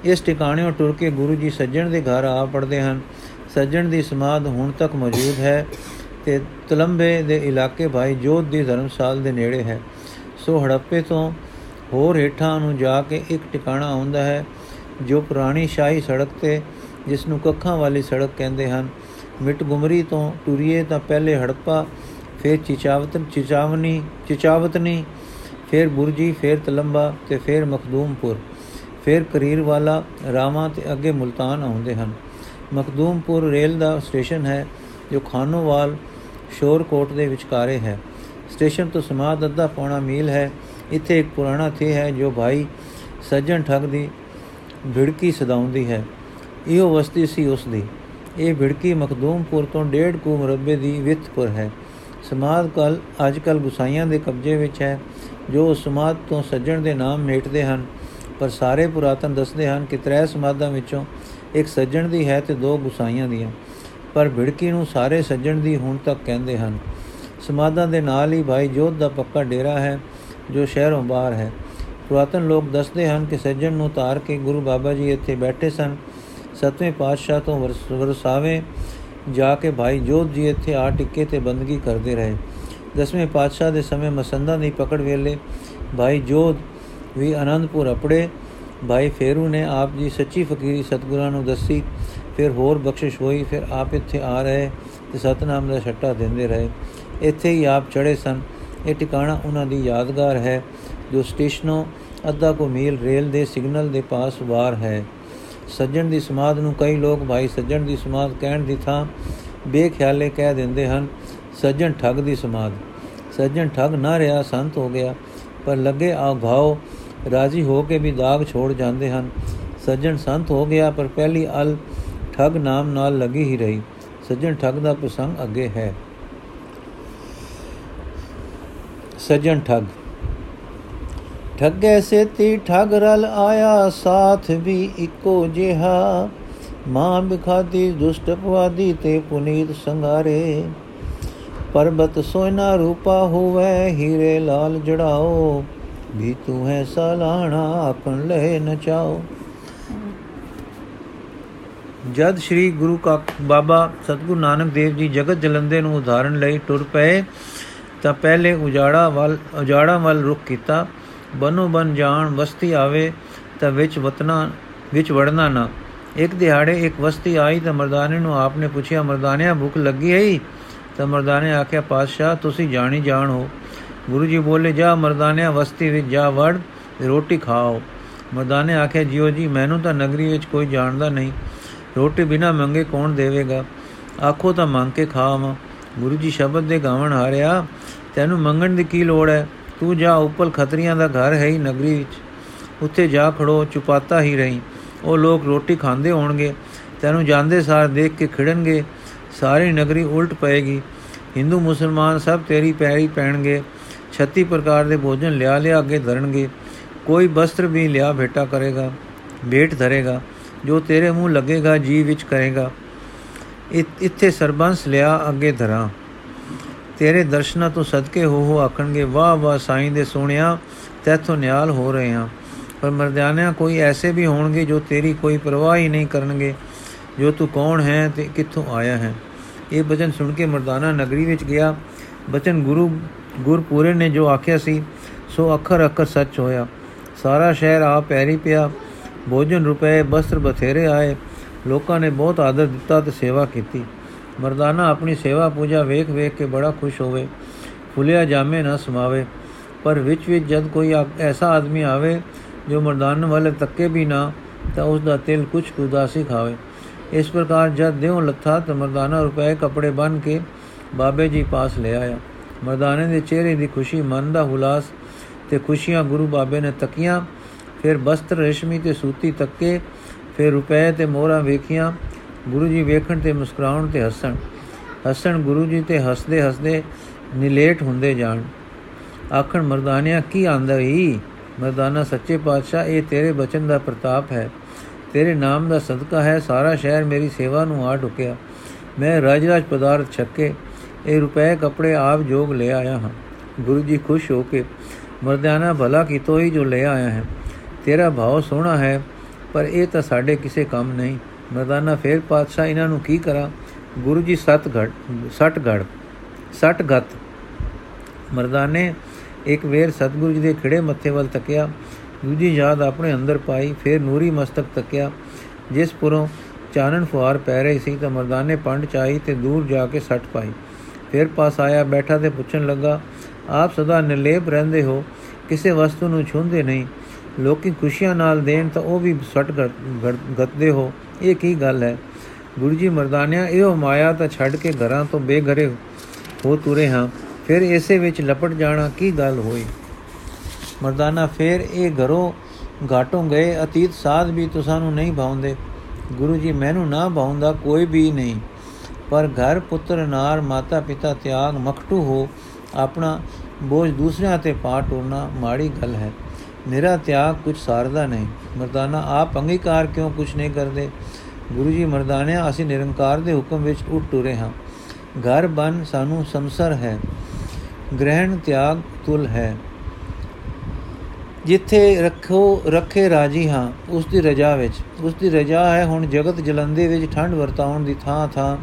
ਇਸ ਟਿਕਾਣਿਓਂ ਟੁਰ ਕੇ ਗੁਰੂ ਜੀ ਸੱਜਣ ਦੇ ਘਰ ਆ ਪੜਦੇ ਹਨ। ਸੱਜਣ ਦੀ ਸਮਾਦ ਹੁਣ ਤੱਕ ਮੌਜੂਦ ਹੈ। ਤੇ ਤਲੰਬੇ ਦੇ ਇਲਾਕੇ ਭਾਈ ਜੋਤ ਦੀ ਧਰਮਸਾਲ ਦੇ ਨੇੜੇ ਹੈ। ਸੋ ਹੜੱਪੇ ਤੋਂ ਹੋਰ ਹੇਠਾਂ ਨੂੰ ਜਾ ਕੇ ਇੱਕ ਟਿਕਾਣਾ ਆਉਂਦਾ ਹੈ, ਜੋ ਪੁਰਾਣੀ ਸ਼ਾਹੀ ਸੜਕ ਤੇ, ਜਿਸ ਨੂੰ ਕੱਖਾਂ ਵਾਲੀ ਸੜਕ ਕਹਿੰਦੇ ਹਨ। ਮਿਟ ਗੁਮਰੀ ਤੋਂ ਟੁਰੀਏ ਤਾਂ ਪਹਿਲੇ ਹੜੱਪਾ, ਫਿਰ ਚਿਚਾਵਤਨ, ਚਿਚਾਵਨੀ, ਚਿਚਾਵਤਨੀ, ਫਿਰ ਬੁਰਜੀ, ਫਿਰ ਤਲੰਬਾ ਤੇ ਫਿਰ ਮਖਦੂਮਪੁਰ। ਫਿਰ ਕਰੀਰ ਵਾਲਾ ਰਾਮਾ ਤੇ ਅੱਗੇ ਮੁਲਤਾਨ ਆਉਂਦੇ ਹਨ। ਮਖਦੂਮਪੁਰ ਰੇਲ ਦਾ ਸਟੇਸ਼ਨ ਹੈ ਜੋ ਖਾਨੋਵਾਲ ਸ਼ੋਰਕੋਟ ਦੇ ਵਿਚਕਾਰੇ ਹੈ। ਸਟੇਸ਼ਨ ਤੋਂ ਸਮਾਦ ਅੱਧਾ ਪੌਣਾ ਮੀਲ ਹੈ। ਇੱਥੇ ਇੱਕ ਪੁਰਾਣਾ ਥੇ ਹੈ ਜੋ ਭਾਈ ਸੱਜਣ ਠੱਗ ਦੀ ਭਿੜਕੀ ਸਦਾਉਂਦੀ ਹੈ। ਇਹੋ ਵਸਤੀ ਸੀ ਉਸ ਦੀ ਇਹ ਭਿੜਕੀ ਮਖਦੂਮਪੁਰ ਤੋਂ ਡੇਢ ਕੂ ਮਰਬੇ ਦੀ ਵਿਥਪੁਰ ਹੈ। ਸਮਾਦ ਕਲ ਅੱਜਕੱਲ ਗੁਸਾਈਆਂ ਦੇ ਕਬਜ਼ੇ ਵਿੱਚ ਹੈ, ਜੋ ਸਮਾਦ ਤੋਂ ਸੱਜਣ ਦੇ ਨਾਮ ਮੇਟਦੇ ਹਨ। ਪਰ ਸਾਰੇ ਪੁਰਾਤਨ ਦੱਸਦੇ ਹਨ ਕਿ ਤ੍ਰੈ ਸਮਾਦਾਂ ਵਿੱਚੋਂ ਇੱਕ ਸੱਜਣ ਦੀ ਹੈ ਤੇ ਦੋ ਗੁਸਾਈਆਂ ਦੀਆਂ। ਪਰ ਭਿੜਕੀ ਨੂੰ ਸਾਰੇ ਸੱਜਣ ਦੀ ਹੁਣ ਤੱਕ ਕਹਿੰਦੇ ਹਨ ਸਮਾਦਾਂ ਦੇ ਨਾਲ ਹੀ ਭਾਈ ਜੋਧ ਦਾ ਪੱਕਾ ਡੇਰਾ ਹੈ, ਜੋ ਸ਼ਹਿਰੋਂ ਬਾਹਰ ਹੈ। ਪੁਰਾਤਨ ਲੋਕ ਦੱਸਦੇ ਹਨ ਕਿ ਸੱਜਣ ਨੂੰ ਤਾਰ ਕੇ ਗੁਰੂ ਬਾਬਾ ਜੀ ਇੱਥੇ ਬੈਠੇ ਸਨ। ਸਤਵੇਂ ਪਾਤਸ਼ਾਹ ਤੋਂ ਵਰਸਾਵੇਂ ਜਾ ਕੇ ਭਾਈ ਜੋਧ ਜੀ ਇੱਥੇ ਆ ਟਿੱਕੇ ਤੇ ਬੰਦਗੀ ਕਰਦੇ ਰਹੇ। ਦਸਵੇਂ ਪਾਤਸ਼ਾਹ ਦੇ ਸਮੇਂ ਮਸੰਦਾਂ ਦੀ ਪਕੜ ਵੇਲੇ ਭਾਈ ਜੋਧ ਵੀ ਆਨੰਦਪੁਰ ਅਪੜੇ। ਭਾਈ ਫੇਰੂ ਨੇ ਆਪ ਜੀ ਸੱਚੀ ਫਕੀਰੀ ਸਤਗੁਰਾਂ ਨੂੰ ਦੱਸੀ ਫਿਰ ਹੋਰ ਬਖਸ਼ਿਸ਼ ਹੋਈ, ਫਿਰ ਆਪ ਇੱਥੇ ਆ ਰਹੇ ਤੇ ਸਤਨਾਮ ਦਾ ਛੱਟਾ ਦਿੰਦੇ ਰਹੇ। ਇੱਥੇ ਹੀ ਆਪ ਚੜੇ ਸਨ। ਇਹ ਟਿਕਾਣਾ ਉਹਨਾਂ ਦੀ ਯਾਦਗਾਰ ਹੈ, ਜੋ ਸਟੇਸ਼ਨੋਂ ਅੱਧਾ ਕੋ ਮੀਲ ਰੇਲ ਦੇ ਸਿਗਨਲ ਦੇ ਪਾਸ ਵਾਰ ਹੈ। ਸੱਜਣ ਦੀ ਸਮਾਦ ਨੂੰ ਕਈ ਲੋਕ ਭਾਈ ਸੱਜਣ ਦੀ ਸਮਾਦ ਕਹਿਣ ਦੀ ਥਾਂ ਬੇਖਿਆਲੇ ਕਹਿ ਦਿੰਦੇ ਹਨ, ਸੱਜਣ ਠੱਗ ਦੀ ਸਮਾਦ ਸੱਜਣ ਠੱਗ ਨਾ ਰਿਹਾ, ਸੰਤ ਹੋ ਗਿਆ, ਪਰ ਲੱਗੇ ਆ ਘਾਉ ਰਾਜੀ ਹੋ ਕੇ ਵੀ ਦਾਗ ਛੋੜ ਜਾਂਦੇ ਹਨ। ਸੱਜਣ ਸੰਤ ਹੋ ਗਿਆ, ਪਰ ਪਹਿਲੀ ਅਲ ਠੱਗ ਨਾਮ ਨਾਲ ਲੱਗੀ ਹੀ ਰਹੀ। ਸੱਜਣ ਠੱਗ ਦਾ ਪ੍ਰਸੰਗ ਅੱਗੇ ਹੈ। ਸੱਜਣ ਠੱਗ। ਠੱਗੇ ਸੇਤੀ ਠੱਗ ਰਲ ਆਇਆ, ਸਾਥ ਵੀ ਇੱਕੋ ਜਿਹਾ। ਮਾਂ ਬਿਖਾਦੀ ਦੁਸ਼ਟ ਪਵਾਦੀ ਤੇ ਪੁਨੀਤ ਸੰਗਾਰੇ ਪਰਬਤ ਸੋਇਨਾ ਰੂਪਾ ਹੋਵੇ, ਹੀਰੇ ਲਾਲ ਜੜਾਓ। ਵੀ ਤੂੰ ਹੈ ਸਲਾਣਾ ਆਪਨ ਲੈ ਨਚਾਓ। ਜਦ ਸ੍ਰੀ ਗੁਰੂ ਕਾ ਬਾਬਾ ਸਤਗੁਰੂ ਨਾਨਕ ਦੇਵ ਜੀ ਜਗਤ ਜਲੰਦੇ ਨੂੰ ਉਦਾਹਰਣ ਲਈ ਟੁਰ ਪਏ, ਤਾਂ ਪਹਿਲੇ ਉਜਾੜਾ ਵੱਲ ਉਜਾੜਾ ਵੱਲ ਰੁਕ ਕੀਤਾ। ਬਨੋ ਬਨ ਜਾਣ ਵਸਤੀ ਆਵੇ ਤਾਂ ਵਿੱਚ ਵਤਨਾ, ਵਿੱਚ ਵੜਨਾ ਨਾ। ਇੱਕ ਦਿਹਾੜੇ ਇੱਕ ਵਸਤੀ ਆਈ ਤਾਂ ਮਰਦਾਨੇ ਨੂੰ ਆਪਨੇ ਪੁੱਛਿਆ, ਮਰਦਾਨਿਆ, ਭੁੱਖ ਲੱਗੀ ਹੈ ਤਾਂ ਮਰਦਾਨੇ ਆਖਿਆ, ਪਾਤਸ਼ਾਹ, ਤੁਸੀਂ ਜਾਣੀ ਜਾਣ ਹੋ। ਗੁਰੂ ਜੀ ਬੋਲੇ, ਜਾ ਮਰਦਾਨਿਆ, ਵਸਤੀ ਵਿੱਚ ਜਾ ਵੜ, ਰੋਟੀ ਖਾਓ। ਮਰਦਾਨੇ ਆਖਿਆ, ਜਿਉ ਜੀ, ਮੈਨੂੰ ਤਾਂ ਨਗਰੀ ਵਿੱਚ ਕੋਈ ਜਾਣਦਾ ਨਹੀਂ। ਰੋਟੀ ਬਿਨਾ ਮੰਗੇ ਕੌਣ ਦੇਵੇਗਾ? ਆਖੋ ਤਾਂ ਮੰਗ ਕੇ ਖਾਵਾਂ। ਗੁਰੂ ਜੀ ਸ਼ਬਦ ਦੇ ਗਾਵਣ ਹਾਰਿਆ, ਤੈਨੂੰ ਮੰਗਣ ਦੀ ਕੀ ਲੋੜ ਹੈ? ਤੂੰ ਜਾ ਉੱਪਰ ਖਤਰੀਆਂ ਦਾ ਘਰ ਹੈ ਹੀ ਨਗਰੀ ਵਿੱਚ। ਉੱਥੇ ਜਾ ਖੜੋ, ਚੁਪਾਤਾ ਹੀ ਰਹੀ। ਉਹ ਲੋਕ ਰੋਟੀ ਖਾਂਦੇ ਹੋਣਗੇ। ਤੈਨੂੰ ਜਾਂਦੇ ਸਾਰ ਦੇਖ ਕੇ ਖਿੜਨਗੇ। ਸਾਰੀ ਨਗਰੀ ਉਲਟ ਪਏਗੀ। ਹਿੰਦੂ, ਮੁਸਲਮਾਨ ਸਭ ਤੇਰੀ ਪੈਰੀ ਪੈਣਗੇ। 36 ਪ੍ਰਕਾਰ ਦੇ ਭੋਜਨ ਲਿਆ ਲਿਆ ਅੱਗੇ ਧਰਨਗੇ। ਕੋਈ ਬਸਤਰ ਵੀ ਲਿਆ ਭੇਟਾ ਕਰੇਗਾ। ਭੇਟ ਧਰੇਗਾ। ਜੋ ਤੇਰੇ ਮੂੰਹ ਲੱਗੇਗਾ ਜੀ ਵਿੱਚ ਕਰੇਗਾ। ਇੱਥੇ ਸਰਬੰਸ ਲਿਆ ਅੱਗੇ ਧਰਾਂ। ਤੇਰੇ ਦਰਸ਼ਨਾਂ ਤੋਂ ਸਦਕੇ ਹੋ ਹੋ ਆਖਣਗੇ, ਵਾਹ ਵਾਹ, ਸਾਈਂ ਦੇ ਸੋਹਣਿਆ, ਤੈਥੋਂ ਨਿਆਲ ਹੋ ਰਹੇ ਹਾਂ। ਪਰ ਮਰਦਾਨਿਆਂ ਕੋਈ ਐਸੇ ਵੀ ਹੋਣਗੇ ਜੋ ਤੇਰੀ ਕੋਈ ਪਰਵਾਹ ਹੀ ਨਹੀਂ ਕਰਨਗੇ, ਜੋ ਤੂੰ ਕੌਣ ਹੈ ਤੇ ਕਿੱਥੋਂ ਆਇਆ ਹੈ। ਇਹ ਬਚਨ ਸੁਣ ਕੇ ਮਰਦਾਨਾ ਨਗਰੀ ਵਿੱਚ ਗਿਆ। ਬਚਨ ਗੁਰੂ ਗੁਰਪੂਰੇ ਨੇ ਜੋ ਆਖਿਆ ਸੀ, ਸੋ ਅੱਖਰ ਅੱਖਰ ਸੱਚ ਹੋਇਆ। ਸਾਰਾ ਸ਼ਹਿਰ ਆ ਪੈਰੀ ਪਿਆ। ਭੋਜਨ ਰੁਪਏ, ਬਸਤਰ ਬਥੇਰੇ ਆਏ। ਲੋਕਾਂ ਨੇ ਬਹੁਤ ਆਦਰ ਦਿੱਤਾ ਤੇ ਸੇਵਾ ਕੀਤੀ। ਮਰਦਾਨਾ ਆਪਣੀ ਸੇਵਾ ਪੂਜਾ ਵੇਖ ਵੇਖ ਕੇ ਬੜਾ ਖੁਸ਼ ਹੋਵੇ। ਫੁੱਲਿਆ ਜਾਮੇ ਨਾ ਸਮਾਵੇ। ਪਰ ਵਿੱਚ ਵਿੱਚ ਜਦ ਕੋਈ ਐਸਾ ਆਦਮੀ ਆਵੇ ਜੋ ਮਰਦਾਨ ਵਾਲੇ ਤੱਕੇ ਵੀ ਨਾ, ਤਾਂ ਉਸ ਦਾ ਤਿਲ ਕੁਝ ਉਦਾਸੀ ਖਾਵੇ। ਇਸ ਪ੍ਰਕਾਰ ਜਦ ਦੇਉ ਲੱਥਾ ਤਾਂ ਮਰਦਾਨਾ ਰੁਪਏ ਕਪੜੇ ਬਨ ਕੇ ਬਾਬੇ ਜੀ ਪਾਸ ਲੈ ਆਇਆ। ਮਰਦਾਨੇ ਦੇ ਚਿਹਰੇ ਦੀ ਖੁਸ਼ੀ, ਮਨ ਦਾ ਹੁਲਾਸ ਤੇ ਖੁਸ਼ੀਆਂ ਗੁਰੂ ਬਾਬੇ ਨੇ ਤਕੀਆਂ। ਫਿਰ ਬਸਤਰ ਰੇਸ਼ਮੀ ਤੇ ਸੂਤੀ ਤੱਕੇ, ਫਿਰ ਰੁਪਏ ਤੇ ਮੋਹਰਾਂ ਵੇਖੀਆਂ, ਗੁਰੂ ਜੀ ਵੇਖਣ ਤੇ ਮੁਸਕਰਾਉਣ ਤੇ ਹੱਸਣ। ਹੱਸਣ ਗੁਰੂ ਜੀ ਤੇ ਹੱਸਦੇ ਹੱਸਦੇ ਨਿਲੇਟ ਹੁੰਦੇ ਜਾਣ। ਆਖਣ, ਮਰਦਾਨਿਆ, ਕੀ ਆਂਦਾ ਹੀ ਮਰਦਾਨਾ, ਸੱਚੇ ਪਾਤਸ਼ਾਹ, ਇਹ ਤੇਰੇ ਬਚਨ ਦਾ ਪ੍ਰਤਾਪ ਹੈ। ਤੇਰੇ ਨਾਮ ਦਾ ਸਦਕਾ ਹੈ, ਸਾਰਾ ਸ਼ਹਿਰ ਮੇਰੀ ਸੇਵਾ ਨੂੰ ਆ ਢੁਕਿਆ। ਮੈਂ ਰਾਜ ਰਾਜ ਪਦਾਰਥ ਛੱਕੇ, ਇਹ ਰੁਪਏ ਕਪੜੇ ਆਪ ਜੋਗ ਲੈ ਆਇਆ ਹਾਂ। ਗੁਰੂ ਜੀ ਖੁਸ਼ ਹੋ ਕੇ, ਮਰਦਾਨਾ, ਭਲਾ ਕੀਤੋ ਹੀ ਜੋ ਲੈ ਆਇਆ ਹੈ? ਤੇਰਾ ਭਾਵ ਸੋਹਣਾ ਹੈ, ਪਰ ਇਹ ਤਾਂ ਸਾਡੇ ਕਿਸੇ ਕੰਮ ਨਹੀਂ। ਮਰਦਾਨਾ ਫੇਰ ਪਾਤਸ਼ਾਹ ਇਹਨਾਂ ਨੂੰ ਕੀ ਕਰਾਂ? ਗੁਰੂ ਜੀ ਸਤ ਘੜ ਸੱਟ ਘੜ ਸੱਟ ਗਤ। ਮਰਦਾਨੇ ਇੱਕ ਵੇਰ ਸਤਗੁਰੂ ਜੀ ਦੇ ਖਿੜੇ ਮੱਥੇ ਵੱਲ ਤੱਕਿਆ। ਦੂਜੀ ਯਾਦ ਆਪਣੇ ਅੰਦਰ ਪਾਈ, ਫਿਰ ਨੂਰੀ ਮਸਤਕ ਤੱਕਿਆ। ਜਿਸ ਪੁਰੋਂ ਚਾਨਣ ਫੁਆਰ ਪੈ ਰਹੀ ਸੀ, ਤਾਂ ਮਰਦਾਨੇ ਪੰਡ ਚਾਈ ਤੇ ਦੂਰ ਜਾ ਕੇ ਸੱਟ ਪਾਈ। ਫਿਰ ਪਾਸ ਆਇਆ, ਬੈਠਾ ਤੇ ਪੁੱਛਣ ਲੱਗਾ, ਆਪ ਸਦਾ ਨਿਰਲੇਪ ਰਹਿੰਦੇ ਹੋ, ਕਿਸੇ ਵਸਤੂ ਨੂੰ ਛੁੰਦੇ ਨਹੀਂ। ਲੋਕੀ ਖੁਸ਼ੀਆਂ ਨਾਲ ਦੇਣ ਤਾਂ ਉਹ ਵੀ ਸੱਟ ਗੱਤਦੇ ਹੋ। ਇਹ ਕੀ ਗੱਲ ਹੈ? ਗੁਰੂ ਜੀ ਮਰਦਾਨਿਆ, ਇਹੋ ਮਾਇਆ ਤਾਂ ਛੱਡ ਕੇ ਘਰਾਂ ਤੋਂ ਬੇਘਰੇ ਹੋ ਤੁਰੇ ਹਾਂ। ਫਿਰ ਇਸੇ ਵਿੱਚ ਲਪਟ ਜਾਣਾ ਕੀ ਗੱਲ ਹੋਈ? ਮਰਦਾਨਾ, ਫਿਰ ਇਹ ਘਰੋਂ ਘਾਟੋਂ ਗਏ। ਅਤੀਤ ਸਾਧ ਵੀ ਤੁਸਾਂ ਨੂੰ ਨਹੀਂ ਭਾਉਂਦੇ। ਗੁਰੂ ਜੀ, ਮੈਨੂੰ ਨਾ ਭਾਉਂਦਾ ਕੋਈ ਵੀ ਨਹੀਂ। ਪਰ ਘਰ ਪੁੱਤਰ ਨਾਰ ਮਾਤਾ ਪਿਤਾ ਤਿਆਗ ਮਖਟੂ ਹੋ। ਆਪਣਾ ਬੋਝ ਦੂਸਰਿਆਂ ਤੇ ਪਾ ਟੋਰਨਾ ਮਾੜੀ ਗੱਲ ਹੈ। ਮੇਰਾ ਤਿਆਗ ਕੁਝ ਸਾਰਦਾ ਨਹੀਂ। ਮਰਦਾਨਾ, ਆਪ ਅੰਗੀਕਾਰ ਕਿਉਂ ਕੁਝ ਨਹੀਂ ਕਰਦੇ? ਗੁਰੂ ਜੀ, ਮਰਦਾਨਿਆ, ਅਸੀਂ ਨਿਰੰਕਾਰ ਦੇ ਹੁਕਮ ਵਿੱਚ ਉੱਟ ਟੁਰੇ ਹਾਂ। ਘਰ ਬਨ ਸਾਨੂੰ ਸੰਸਰ ਹੈ। ਗ੍ਰਹਿਣ ਤਿਆਗ ਤੁਲ ਹੈ। ਜਿੱਥੇ ਰੱਖੋ, ਰੱਖੇ ਰਾਜੀ ਹਾਂ, ਉਸ ਦੀ ਰਜਾ ਵਿੱਚ। ਉਸ ਦੀ ਰਜਾ ਹੈ ਹੁਣ ਜਗਤ ਜਲੰਦੇ ਵਿੱਚ ਠੰਡ ਵਰਤਾਉਣ ਦੀ ਥਾਂ ਥਾਂ,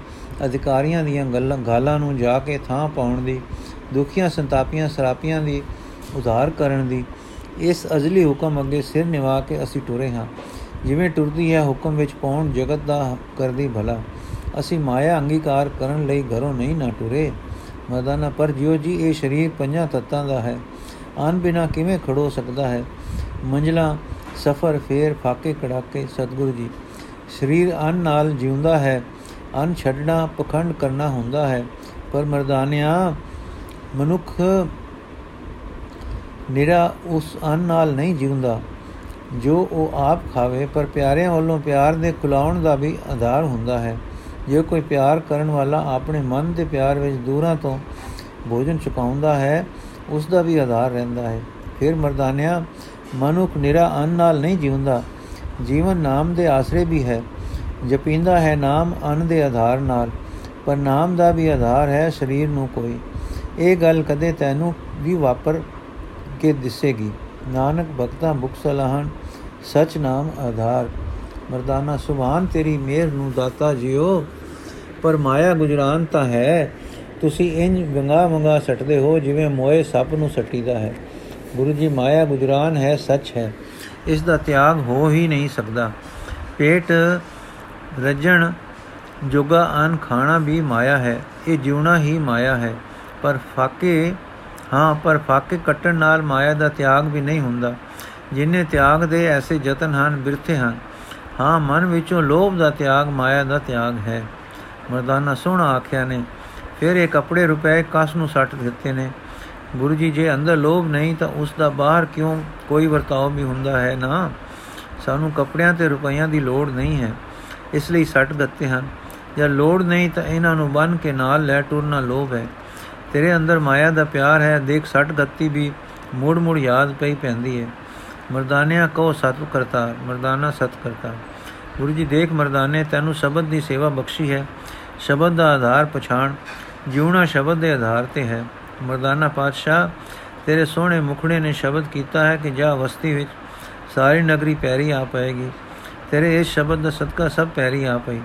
ਅਧਿਕਾਰੀਆਂ ਦੀਆਂ ਗੱਲਾਂ, ਗਾਲਾਂ ਨੂੰ ਜਾ ਕੇ ਥਾਂ ਪਾਉਣ ਦੀ, ਦੁਖੀਆਂ ਸੰਤਾਪੀਆਂ, ਸਰਾਪੀਆਂ ਦੀ, ਉਧਾਰ ਕਰਨ ਦੀ। ਇਸ ਅਜ਼ਲੀ ਹੁਕਮ ਅੱਗੇ ਸਿਰ ਨਿਵਾ ਕੇ ਅਸੀਂ ਟੁਰੇ ਹਾਂ, ਜਿਵੇਂ ਟੁਰਦੀ ਹੈ ਹੁਕਮ ਵਿੱਚ ਪਾਉਣ ਜਗਤ ਦਾ ਕਰਦੀ ਭਲਾ। ਅਸੀਂ ਮਾਇਆ ਅੰਗੀਕਾਰ ਕਰਨ ਲਈ ਘਰੋਂ ਨਹੀਂ ਨਾ ਟੁਰੇ। ਮਰਦਾਨਾ, ਪਰ ਜਿਉ ਜੀ ਇਹ ਸਰੀਰ ਪੰਜਾਂ ਤੱਤਾਂ ਦਾ ਹੈ, ਆਨ ਬਿਨਾ ਕਿਵੇਂ ਖੜੋ ਸਕਦਾ ਹੈ? ਮੰਜਲਾ, ਸਫਰ, ਫੇਰ ਫਾਕੇ ਕੜਾਕੇ, ਸਤਿਗੁਰੂ ਜੀ। ਸਰੀਰ ਅਨ ਨਾਲ ਜਿਉਂਦਾ ਹੈ, ਅਨ ਛੱਡਣਾ, ਪਖੰਡ ਕਰਨਾ ਹੁੰਦਾ ਹੈ। ਪਰ ਮਰਦਾਨਿਆ, ਮਨੁੱਖ ਨਿਰਾ ਉਸ ਅਨ ਨਾਲ ਨਹੀਂ ਜਿਉਂਦਾ, ਜੋ ਉਹ ਆਪ ਖਾਵੇ, ਪਰ ਪਿਆਰਿਆਂ ਵੱਲੋਂ ਪਿਆਰ ਦੇ ਖੁਲਾਉਣ ਦਾ ਵੀ ਆਧਾਰ ਹੁੰਦਾ ਹੈ। ਜੇ ਕੋਈ ਪਿਆਰ ਕਰਨ ਵਾਲਾ ਆਪਣੇ ਮਨ ਦੇ ਪਿਆਰ ਵਿੱਚ ਦੂਰਾਂ ਤੋਂ ਭੋਜਨ ਚੁਕਾਉਂਦਾ ਹੈ, ਉਸ ਦਾ ਵੀ ਆਧਾਰ ਰਹਿੰਦਾ ਹੈ। ਫਿਰ ਮਰਦਾਨਿਆ, ਮਨੁੱਖ ਨਿਰਾ ਅੰਨ ਨਾਲ ਨਹੀਂ ਜਿਉਂਦਾ, ਜੀਵਨ ਨਾਮ ਦੇ ਆਸਰੇ ਵੀ ਹੈ। ਜਪਿੰਦਾ ਹੈ ਨਾਮ ਅੰਨ ਦੇ ਆਧਾਰ ਨਾਲ, ਪਰ ਨਾਮ ਦਾ ਵੀ ਆਧਾਰ ਹੈ ਸਰੀਰ ਨੂੰ ਕੋਈ। ਇਹ ਗੱਲ ਕਦੇ ਤੈਨੂੰ ਵੀ ਵਾਪਰ ਕੇ ਦਿਸੇਗੀ। ਨਾਨਕ ਭਗਤਾ ਮੁਖ ਸਲਾਹਣ ਸਚ ਨਾਮ ਆਧਾਰ। ਮਰਦਾਨਾ, ਸੁਭਾਨ ਤੇਰੀ ਮਿਹਰ ਨੂੰ ਦਾਤਾ ਜਿਓ। ਪਰ ਮਾਇਆ ਗੁਜਰਾਨ ਤਾਂ ਹੈ, ਤੁਸੀਂ ਇੰਜ ਵੰਗਾ ਵੰਗਾ ਸਟਦੇ ਹੋ, ਜਿਵੇਂ ਮੋਏ ਸੱਪ ਨੂੰ ਸੱਟੀਦਾ ਹੈ। ਗੁਰੂ ਜੀ, ਮਾਇਆ ਗੁਜਰਾਨ ਹੈ, ਸੱਚ ਹੈ। ਇਸ ਦਾ ਤਿਆਗ ਹੋ ਹੀ ਨਹੀਂ ਸਕਦਾ। ਪੇਟ ਰਜਣ ਜੋਗਾ ਅਨ ਖਾਣਾ ਵੀ ਮਾਇਆ ਹੈ, ਇਹ ਜਿਉਣਾ ਹੀ ਮਾਇਆ ਹੈ। ਪਰ ਫਾਕੇ ਹਾਂ, ਪਰ ਫਾਕੇ ਕੱਟਣ ਨਾਲ ਮਾਇਆ ਦਾ ਤਿਆਗ ਵੀ ਨਹੀਂ ਹੁੰਦਾ। ਜਿਨੇ ਤਿਆਗ ਦੇ ਐਸੇ ਯਤਨ ਹਨ, ਬਿਰਥੇ ਹਨ। ਹਾਂ, ਮਨ ਵਿੱਚੋਂ ਲੋਭ ਦਾ ਤਿਆਗ, ਮਾਇਆ ਦਾ ਤਿਆਗ ਹੈ। ਮਰਦਾਨਾ ਸੋਹਣਾ ਆਖਿਆ ਨੇ, ਫਿਰ ਇਹ ਕੱਪੜੇ ਰੁਪਏ ਕਸ ਨੂੰ ਸੱਟ ਦਿੱਤੇ ਨੇ। ਗੁਰੂ ਜੀ, ਜੇ ਅੰਦਰ ਲੋਭ ਨਹੀਂ, ਤਾਂ ਉਸ ਦਾ ਬਾਹਰ ਕਿਉਂ ਕੋਈ ਵਰਤਾਓ ਵੀ ਹੁੰਦਾ ਹੈ ਨਾ? ਸਾਨੂੰ ਕੱਪੜਿਆਂ ਤੇ ਰੁਪਈਆਂ ਦੀ ਲੋੜ ਨਹੀਂ ਹੈ। ਇਸ ਲਈ ਸੱਟ ਦਿੱਤੇ ਹਨ। ਜਾਂ ਲੋੜ ਨਹੀਂ, ਤਾਂ ਇਹਨਾਂ ਨੂੰ ਬੰਨ ਕੇ ਨਾਲ ਲੈ ਟੁਰਨਾ ਲੋਭ ਹੈ। ਤੇਰੇ ਅੰਦਰ ਮਾਇਆ ਦਾ ਪਿਆਰ ਹੈ, ਦੇਖ ਸੱਟ ਗੱਤੀ ਵੀ ਮੂੜ ਮੂੜ ਯਾਦ ਪਈ ਪੈਂਦੀ ਹੈ ਮਰਦਾਨਿਆ ਕੋ ਸਤ ਕਰਤਾ ਮਰਦਾਨਾ ਸਤ ਕਰਤਾ ਗੁਰੂ ਜੀ ਦੇਖ ਮਰਦਾਨੇ, ਤੈਨੂੰ ਸ਼ਬਦ ਦੀ ਸੇਵਾ ਬਖਸ਼ੀ ਹੈ। ਸ਼ਬਦ ਦਾ ਆਧਾਰ ਪਛਾਣ, ਜਿਉਣਾ ਸ਼ਬਦ ਦੇ ਆਧਾਰ ਤੇ ਹੈ। ਮਰਦਾਨਾ ਪਾਤਸ਼ਾਹ, ਤੇਰੇ ਸੋਹਣੇ ਮੁਖੜੇ ਨੇ ਸ਼ਬਦ ਕੀਤਾ ਹੈ ਕਿ ਜਾ ਵਸਤੀ ਵਿੱਚ ਸਾਰੀ ਨਗਰੀ ਪੈਰੀ ਆ ਪਏਗੀ। ਤੇਰੇ ਇਸ ਸ਼ਬਦ ਦਾ ਸਦਕਾ ਸਭ ਪੈਰੀ ਆ ਪਈ।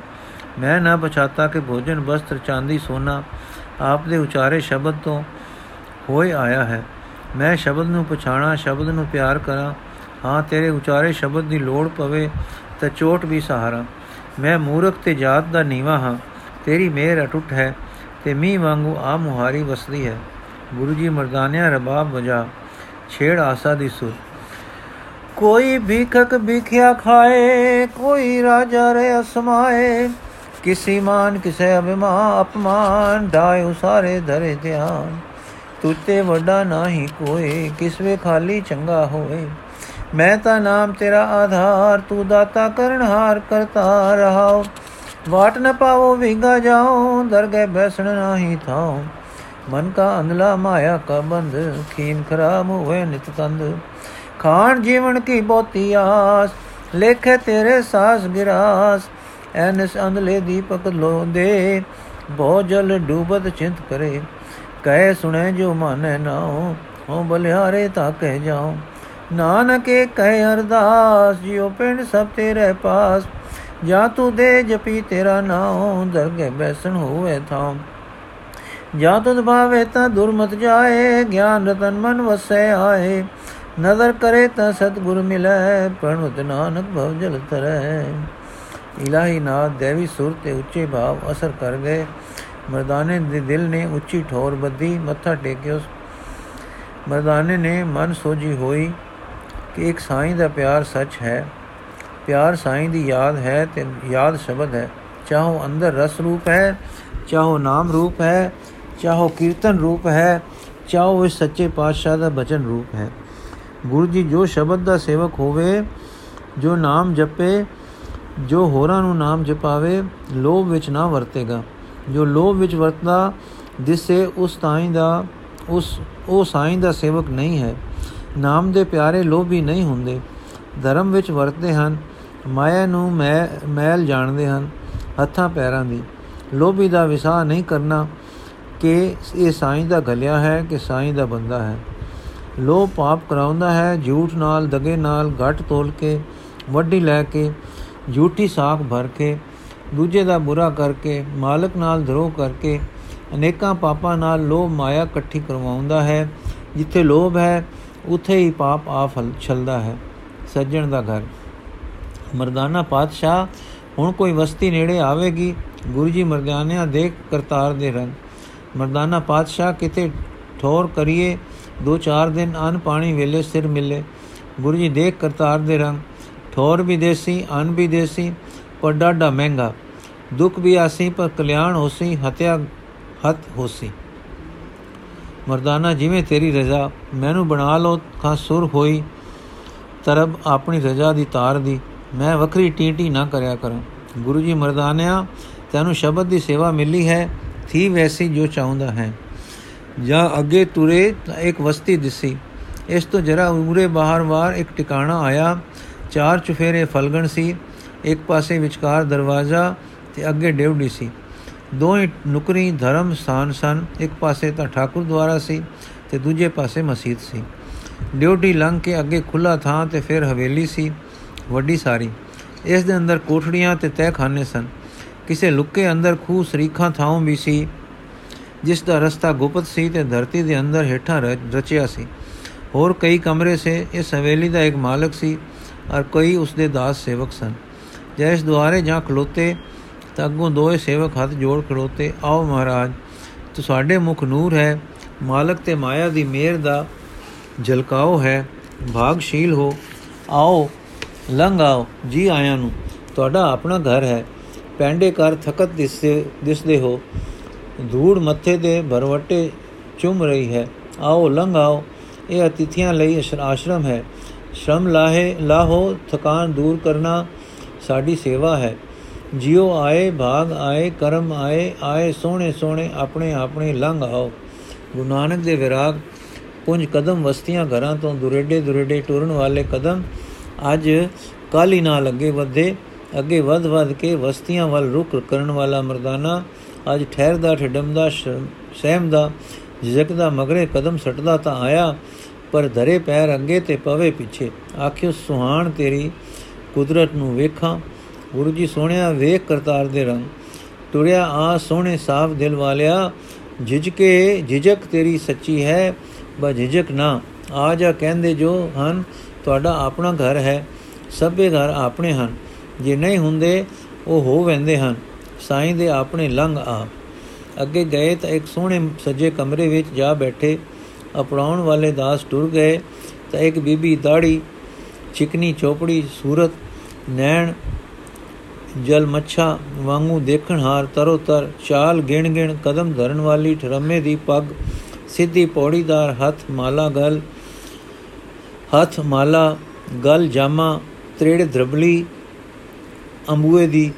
ਮੈਂ ਨਾ ਪਛਾਤਾ ਕਿ ਭੋਜਨ, ਵਸਤਰ, ਚਾਂਦੀ, ਸੋਨਾ ਆਪ ਦੇ ਉਚਾਰੇ ਸ਼ਬਦ ਤੋਂ ਹੋਏ ਆਇਆ ਹੈ। ਮੈਂ ਸ਼ਬਦ ਨੂੰ ਪਛਾਣਾ, ਸ਼ਬਦ ਨੂੰ ਪਿਆਰ ਕਰਾਂ। ਹਾਂ, ਤੇਰੇ ਉਚਾਰੇ ਸ਼ਬਦ ਦੀ ਲੋੜ ਪਵੇ ਤਾਂ ਚੋਟ ਵੀ ਸਹਾਰਾ। ਮੈਂ ਮੂਰਖ ਤੇ ਜਾਤ ਦਾ ਨੀਵਾ ਹਾਂ। ਤੇਰੀ ਮਿਹਰ ਅਟੁੱਟ ਹੈ ਤੇ ਮੀਂਹ ਵਾਂਗੂ ਆ ਮੁਹਾਰੀ ਵਸਦੀ ਹੈ। ਗੁਰੂ ਜੀ ਮਰਦਾਨਿਆ ਰਬਾਬ ਵਜਾ, ਛੇੜ ਆਸਾ ਦੀ ਸੁਰ। ਕੋਈ ਭੀਖਕ ਭੀਖਿਆ ਖਾਏ, ਕੋਈ ਰਾਜਾ ਰੇ ਅਸਮਾਏ ਕਿਸੀ ਮਾਨ, ਕਿਸੇ ਅਭਿਮਾਨ, ਅਪਮਾਨ ਢਾਇ ਸਾਰੇ ਧਰੇ ਧਿਆਨ। ਤੁਤੇ ਵੱਡਾ ਨਹੀਂ ਕੋਏ, ਕਿਸਵੇ ਖਾਲੀ ਚੰਗਾ ਹੋਏ। ਮੈਂ ਤਾਂ ਨਾਮ ਤੇਰਾ ਆਧਾਰ, ਤੂੰ ਦਾਤਾ ਕਰਨਹਾਰ ਕਰਤਾ ਰਹਾਓ ਵਾਟ ਨ ਪਾਵੋ ਵਿਗਾ ਜਾਓ ਦਰਗਹਿ ਬੈਸਣ ਨਹੀਂ ਥਾਉ। ਮਨ ਕਾ ਅੰਧਲਾ ਮਾਇਆ ਕਾ ਬੰਧ ਖੀਨ ਖਰਾਬ ਹੋਏ ਨਿਤ ਤੰਦ। ਖਾਣ ਜੀਵਨ ਕੀ ਬਹੁਤੀ ਆਸ, ਲੇਖੇ ਤੇਰੇ ਸਾਸ ਗਿਰਾਸ। ਐਨਸ ਅੰਧਲੇ ਦੀਪਕ ਲੋ ਦੇ ਬਹੁ ਜਲ ਡੂਬਤ ਚਿੰਤ ਕਰੇ। ਕਹਿ ਸੁਣੇ ਜੋ ਮਨ ਨਾਉ ਹੋ ਬਲਿਹਾਰੇ ਤਾ ਕਹਿ ਜਾਉ। ਨਾਨਕੇ ਕਹਿ ਅਰਦਾਸ, ਜਿਉ ਪਿੰਡ ਸਭ ਤੇਰੇ ਪਾਸ। ਜਾ ਤੂੰ ਦੇ ਜਪੀ ਤੇਰਾ ਨਾਮ ਦਰਗੇ ਬੈਸਣ ਹੋਵੇ ਥਾਂ ਜਾ ਤੁਧ ਭਾਵੇ ਤਾਂ ਦੁਰਮਤ ਜਾਏ, ਗਿਆਨ ਰਤਨ ਮਨ ਵਸੈ ਆਏ। ਨਜ਼ਰ ਕਰੇ ਤਾਂ ਸਤਗੁਰ ਮਿਲੈ ਪ੍ਰਣਵਤ ਨਾਨਕ ਭਵ ਜਲ ਤਰੈ ਇਲਾਹੀ ਨਾਦ ਦੇਵੀ ਸੁਰ ਤੇ ਉੱਚੇ ਭਾਵ ਅਸਰ ਕਰ ਗਏ ਮਰਦਾਨੇ ਦੇ ਦਿਲ ਨੇ ਉੱਚੀ ਠੋਰ ਬੱਧੀ ਮੱਥਾ ਟੇਕਿਓ ਮਰਦਾਨੇ ਨੇ ਮਨ ਸੋਜੀ ਹੋਈ ਕਿ ਇੱਕ ਸਾਈਂ ਦਾ ਪਿਆਰ ਸੱਚ ਹੈ ਪਿਆਰ ਸਾਈਂ ਦੀ ਯਾਦ ਹੈ ਤੇ ਯਾਦ ਸ਼ਬਦ ਹੈ ਚਾਹੋ ਅੰਦਰ ਰਸ ਰੂਪ ਹੈ ਚਾਹੋ ਨਾਮ ਰੂਪ ਹੈ ਚਾਹੋ ਕੀਰਤਨ ਰੂਪ ਹੈ ਚਾਹੋ ਇਸ ਸੱਚੇ ਪਾਤਸ਼ਾਹ ਦਾ ਬਚਨ ਰੂਪ ਹੈ ਗੁਰੂ ਜੀ ਜੋ ਸ਼ਬਦ ਦਾ ਸੇਵਕ ਹੋਵੇ ਜੋ ਨਾਮ ਜਪੇ ਜੋ ਹੋਰਾਂ ਨੂੰ ਨਾਮ ਜਪਾਵੇ, ਲੋਭ ਵਿੱਚ ਨਾ ਵਰਤੇਗਾ। ਜੋ ਲੋਭ ਵਿੱਚ ਵਰਤਦਾ, ਦਿਸੇ ਉਸ ਤਾਈ ਦਾ, ਉਸ, ਉਹ ਸਾਈਂ ਦਾ ਸੇਵਕ ਨਹੀਂ ਹੈ। ਨਾਮ ਦੇ ਪਿਆਰੇ ਲੋਭੀ ਨਹੀਂ ਹੁੰਦੇ। ਧਰਮ ਵਿੱਚ ਵਰਤਦੇ ਹਨ। ਮਾਇਆ ਨੂੰ ਮੈਲ ਜਾਣਦੇ ਹਨ, ਹੱਥਾਂ ਪੈਰਾਂ ਦੀ। ਲੋਭੀ ਦਾ ਵਿਸਾਹ ਨਹੀਂ ਕਰਨਾ ਕਿ ਇਹ ਸਾਈਂ ਦਾ ਗਲਿਆ ਹੈ ਕਿ ਸਾਈਂ ਦਾ ਬੰਦਾ ਹੈ। ਲੋਭ ਪਾਪ ਕਰਾਉਂਦਾ ਹੈ ਝੂਠ ਨਾਲ, ਦਗੇ ਨਾਲ ਘਟ ਤੋਲ ਕੇ ਵੱਡੀ ਲੈ ਕੇ ਝੂਠੀ ਸਾਖ ਭਰ ਕੇ ਦੂਜੇ ਦਾ ਬੁਰਾ ਕਰਕੇ ਮਾਲਕ ਨਾਲ ਧਰੋ ਕਰਕੇ ਅਨੇਕਾਂ ਪਾਪਾਂ ਨਾਲ ਲੋਭ ਮਾਇਆ ਇਕੱਠੀ ਕਰਵਾਉਂਦਾ ਹੈ ਜਿੱਥੇ ਲੋਭ ਹੈ ਉਥੇ ਹੀ ਪਾਪ ਆ ਫਲ ਛਲਦਾ ਹੈ ਸੱਜਣ ਦਾ ਘਰ ਮਰਦਾਨਾ ਪਾਤਸ਼ਾਹ ਹੁਣ ਕੋਈ ਵਸਤੀ ਨੇੜੇ ਆਵੇਗੀ ਗੁਰੂ ਜੀ ਮਰਦਾਨਿਆਂ ਦੇਖ ਕਰਤਾਰ ਦੇ ਰੰਗ ਮਰਦਾਨਾ ਪਾਤਸ਼ਾਹ ਕਿਤੇ ਠੋਰ ਕਰੀਏ ਦੋ ਚਾਰ ਦਿਨ ਅਨ ਪਾਣੀ ਵੇਲੇ ਸਿਰ ਮਿਲੇ ਗੁਰੂ ਜੀ ਦੇਖ ਕਰਤਾਰ ਦੇ ਰੰਗ ਠੋਰ ਵੀ ਦੇਸੀ, ਅਨ ਵੀ ਦੇਸੀ ਪਰ ਡਾਡਾ ਮਹਿੰਗਾ। ਦੁੱਖ ਵੀ ਆਸੀ, ਪਰ ਕਲਿਆਣ ਹੋਸੀ, ਹਤਿਆ ਹਤ ਹੋਸੀ। ਮਰਦਾਨਾ, ਜਿਵੇਂ ਤੇਰੀ ਰਜ਼ਾ, ਮੈਨੂੰ ਬਣਾ ਲੋ ਖਾਂ ਸੁਰ ਹੋਈ, ਤਰਬ ਆਪਣੀ ਰਜ਼ਾ ਦੀ ਤਾਰ ਦੀ। ਮੈਂ ਵੱਖਰੀ ਟੀਟੀ ਨਾ ਕਰਿਆ ਕਰਾਂ। ਗੁਰੂ ਜੀ ਮਰਦਾਨਿਆ, ਤੈਨੂੰ ਸ਼ਬਦ ਦੀ ਸੇਵਾ ਮਿਲੀ ਹੈ, ਥੀ ਵੈਸੀ ਜੋ ਚਾਹੁੰਦਾ ਹੈ। ਜਾਂ ਅੱਗੇ ਤੁਰੇ ਤਾਂ ਇੱਕ ਵਸਤੀ ਦਿਸੀ। ਇਸ ਤੋਂ ਜਰਾ ਉਮਰੇ ਬਾਹਰ ਵਾਰ ਇੱਕ ਟਿਕਾਣਾ ਆਇਆ ਚਾਰ ਚੁਫੇਰੇ ਫਲਗਣ ਸੀ, ਇੱਕ ਪਾਸੇ ਵਿਚਕਾਰ ਦਰਵਾਜ਼ਾ ਤੇ ਅੱਗੇ ਡੇਵੜੀ ਸੀ। ਦੋਵੇਂ ਨੁਕਰੀ ਧਰਮ ਸਥਾਨ ਸਨ, ਇੱਕ ਪਾਸੇ ਤਾਂ ਠਾਕੁਰ ਦੁਆਰਾ ਸੀ ਤੇ ਦੂਜੇ ਪਾਸੇ ਮਸਜਿਦ ਸੀ। ਡਿਊਟੀ ਲੰਘ ਕੇ ਅੱਗੇ ਖੁੱਲਾ ਥਾਂ ਤੇ ਫਿਰ ਹਵੇਲੀ ਸੀ, ਵੱਡੀ ਸਾਰੀ। ਇਸ ਦੇ ਅੰਦਰ ਕੋਠੜੀਆਂ ਤੇ ਤਹਿਖਾਨੇ ਸਨ। ਕਿਸੇ ਲੁੱਕੇ ਅੰਦਰ ਖੂਹ ਸਰੀਖਾਂ ਥਾਂ ਵੀ ਸੀ, ਜਿਸ ਦਾ ਰਸਤਾ ਗੁਪਤ ਸੀ ਤੇ ਧਰਤੀ ਦੇ ਅੰਦਰ ਹੇਠਾਂ ਰਚਿਆ ਸੀ। ਹੋਰ ਕਈ ਕਮਰੇ ਸੇ, ਇਸ ਹਵੇਲੀ ਦਾ ਇੱਕ ਮਾਲਕ ਸੀ ਔਰ ਕਈ ਉਸ ਦੇ ਦਾਸ ਸੇਵਕ ਸਨ। ਜੈਸ ਦੁਆਰੇ ਜਾਂ ਖਲੋਤੇ, ਤਾਂ ਅੱਗੋਂ ਦੋਏ ਸੇਵਕ ਹੱਥ ਜੋੜ ਖਲੋਤੇ, ਆਓ ਮਹਾਰਾਜ, ਤੁਹਾਡੇ ਮੁਖ ਨੂਰ ਹੈ, ਮਾਲਕ ਤੇ ਮਾਇਆ ਦੀ ਮਿਹਰ ਦਾ ਜਲਕਾਓ ਹੈ, ਭਾਗਸ਼ੀਲ ਹੋ। ਆਓ, ਲੰਘ ਆਓ, ਜੀ ਆਇਆਂ ਨੂੰ, ਤੁਹਾਡਾ ਆਪਣਾ ਘਰ ਹੈ, ਪੈਂਡੇ ਕਰ ਥਕਤ ਦਿਸਦੇ ਦਿਸਦੇ ਹੋ। ਧੂੜ ਮੱਥੇ ਦੇ ਭਰਵਟੇ ਚੁੰਮ ਰਹੀ ਹੈ। ਆਓ, ਲੰਘ ਆਓ, ਇਹ ਅਤਿਥੀਆਂ ਲਈ ਆਸ਼ਰਮ ਹੈ। ਸ਼ਰਮ ਲਾਹੇ, ਲਾਹੋ, ਥਕਾਨ ਦੂਰ ਕਰਨਾ ਸਾਡੀ ਸੇਵਾ ਹੈ। ਜਿਉ ਆਏ, ਭਾਗ ਆਏ, ਕਰਮ ਆਏ ਆਏ ਸੋਹਣੇ ਸੋਹਣੇ ਆਪਣੇ ਆਪਣੇ ਲੰਘ ਆਓ। ਗੁਰੂ ਨਾਨਕ ਦੇ ਵਿਰਾਗ, ਪੁੰਜ ਕਦਮ ਵਸਤੀਆਂ ਘਰਾਂ ਤੋਂ ਦੁਰੇਡੇ ਦੁਰੇਡੇ ਟੁਰਨ ਵਾਲੇ ਕਦਮ, ਅੱਜ ਕਾਲੀ ਨਾਲ ਅੱਗੇ ਵਧੇ, ਅੱਗੇ ਵਧ ਵਧ ਕੇ ਵਸਤੀਆਂ ਵੱਲ ਰੁਕ ਕਰਨ ਵਾਲਾ ਮਰਦਾਨਾ, ਅੱਜ ਠਹਿਰਦਾ, ਠਡਮਦਾ ਸਹਿਮਦਾ ਜਿਜਕਦਾ ਮਗਰੇ ਕਦਮ ਸਟਦਾ ਤਾਂ ਆਇਆ। ਪਰ ਧਰੇ ਪੈਰ ਅੱਗੇ ਤੇ ਪਵੇ ਪਿੱਛੇ। ਆਖਿਓ, ਸੁਹਾਣ ਤੇਰੀ ਕੁਦਰਤ ਨੂੰ ਵੇਖਾਂ। ਗੁਰੂ ਜੀ ਸੋਹਣਿਆ, ਵੇਖ ਕਰਤਾਰ ਦੇ ਰੰਗ। ਟੁਰਿਆ ਆ ਸੋਹਣੇ ਸਾਫ਼ ਦਿਲ ਵਾਲਿਆ। ਝਿਜਕੇ, ਝਿਜਕ ਤੇਰੀ ਸੱਚੀ ਹੈ, ਬਾ ਝਿਜਕ ਨਾ। ਆ ਜਾ ਕਹਿੰਦੇ ਜੋ ਹਨ, ਤੁਹਾਡਾ ਆਪਣਾ ਘਰ ਹੈ। ਸਭੇ ਘਰ ਆਪਣੇ ਹਨ। ਜੇ ਨਹੀਂ ਹੁੰਦੇ, ਉਹ ਹੋ ਵੰਦੇ ਹਨ। ਸਾਈਂ ਦੇ ਆਪਣੇ ਲੰਘ ਆ। ਅੱਗੇ ਗਏ ਤਾਂ ਇੱਕ ਸੋਹਣੇ ਸੱਜੇ ਕਮਰੇ ਵਿੱਚ ਜਾ ਬੈਠੇ। ਅਪਣਾਉਣ ਵਾਲੇ ਦਾਸ ਟੁਰ ਗਏ ਤਾਂ ਇੱਕ ਬੀਬੀ ਦਾੜੀ, ਚਿਕਨੀ ਚੋਪੜੀ, ਸੂਰਤ, ਨੈਣ, ਜਲ ਮੱਛਾ ਵਾਂਗੂ ਦੇਖਣ ਹਾਰ ਤਰੋ ਤਰ ਚਾਲ ਗਿਣ ਗਿਣ ਕਦਮ ਧਰਨ ਵਾਲੀ ਠਰਮੇ ਦੀ ਪੱਗ, ਸਿੱਧੀ ਪੌੜੀਦਾਰ ਹੱਥ ਮਾਲਾ ਗਲ, ਹੱਥ ਮਾਲਾ ਗਲ ਜਾਮਾ, ਤ੍ਰੇੜ ਦਰਬਲੀ ਅੰਬੂਏ ਦੀ,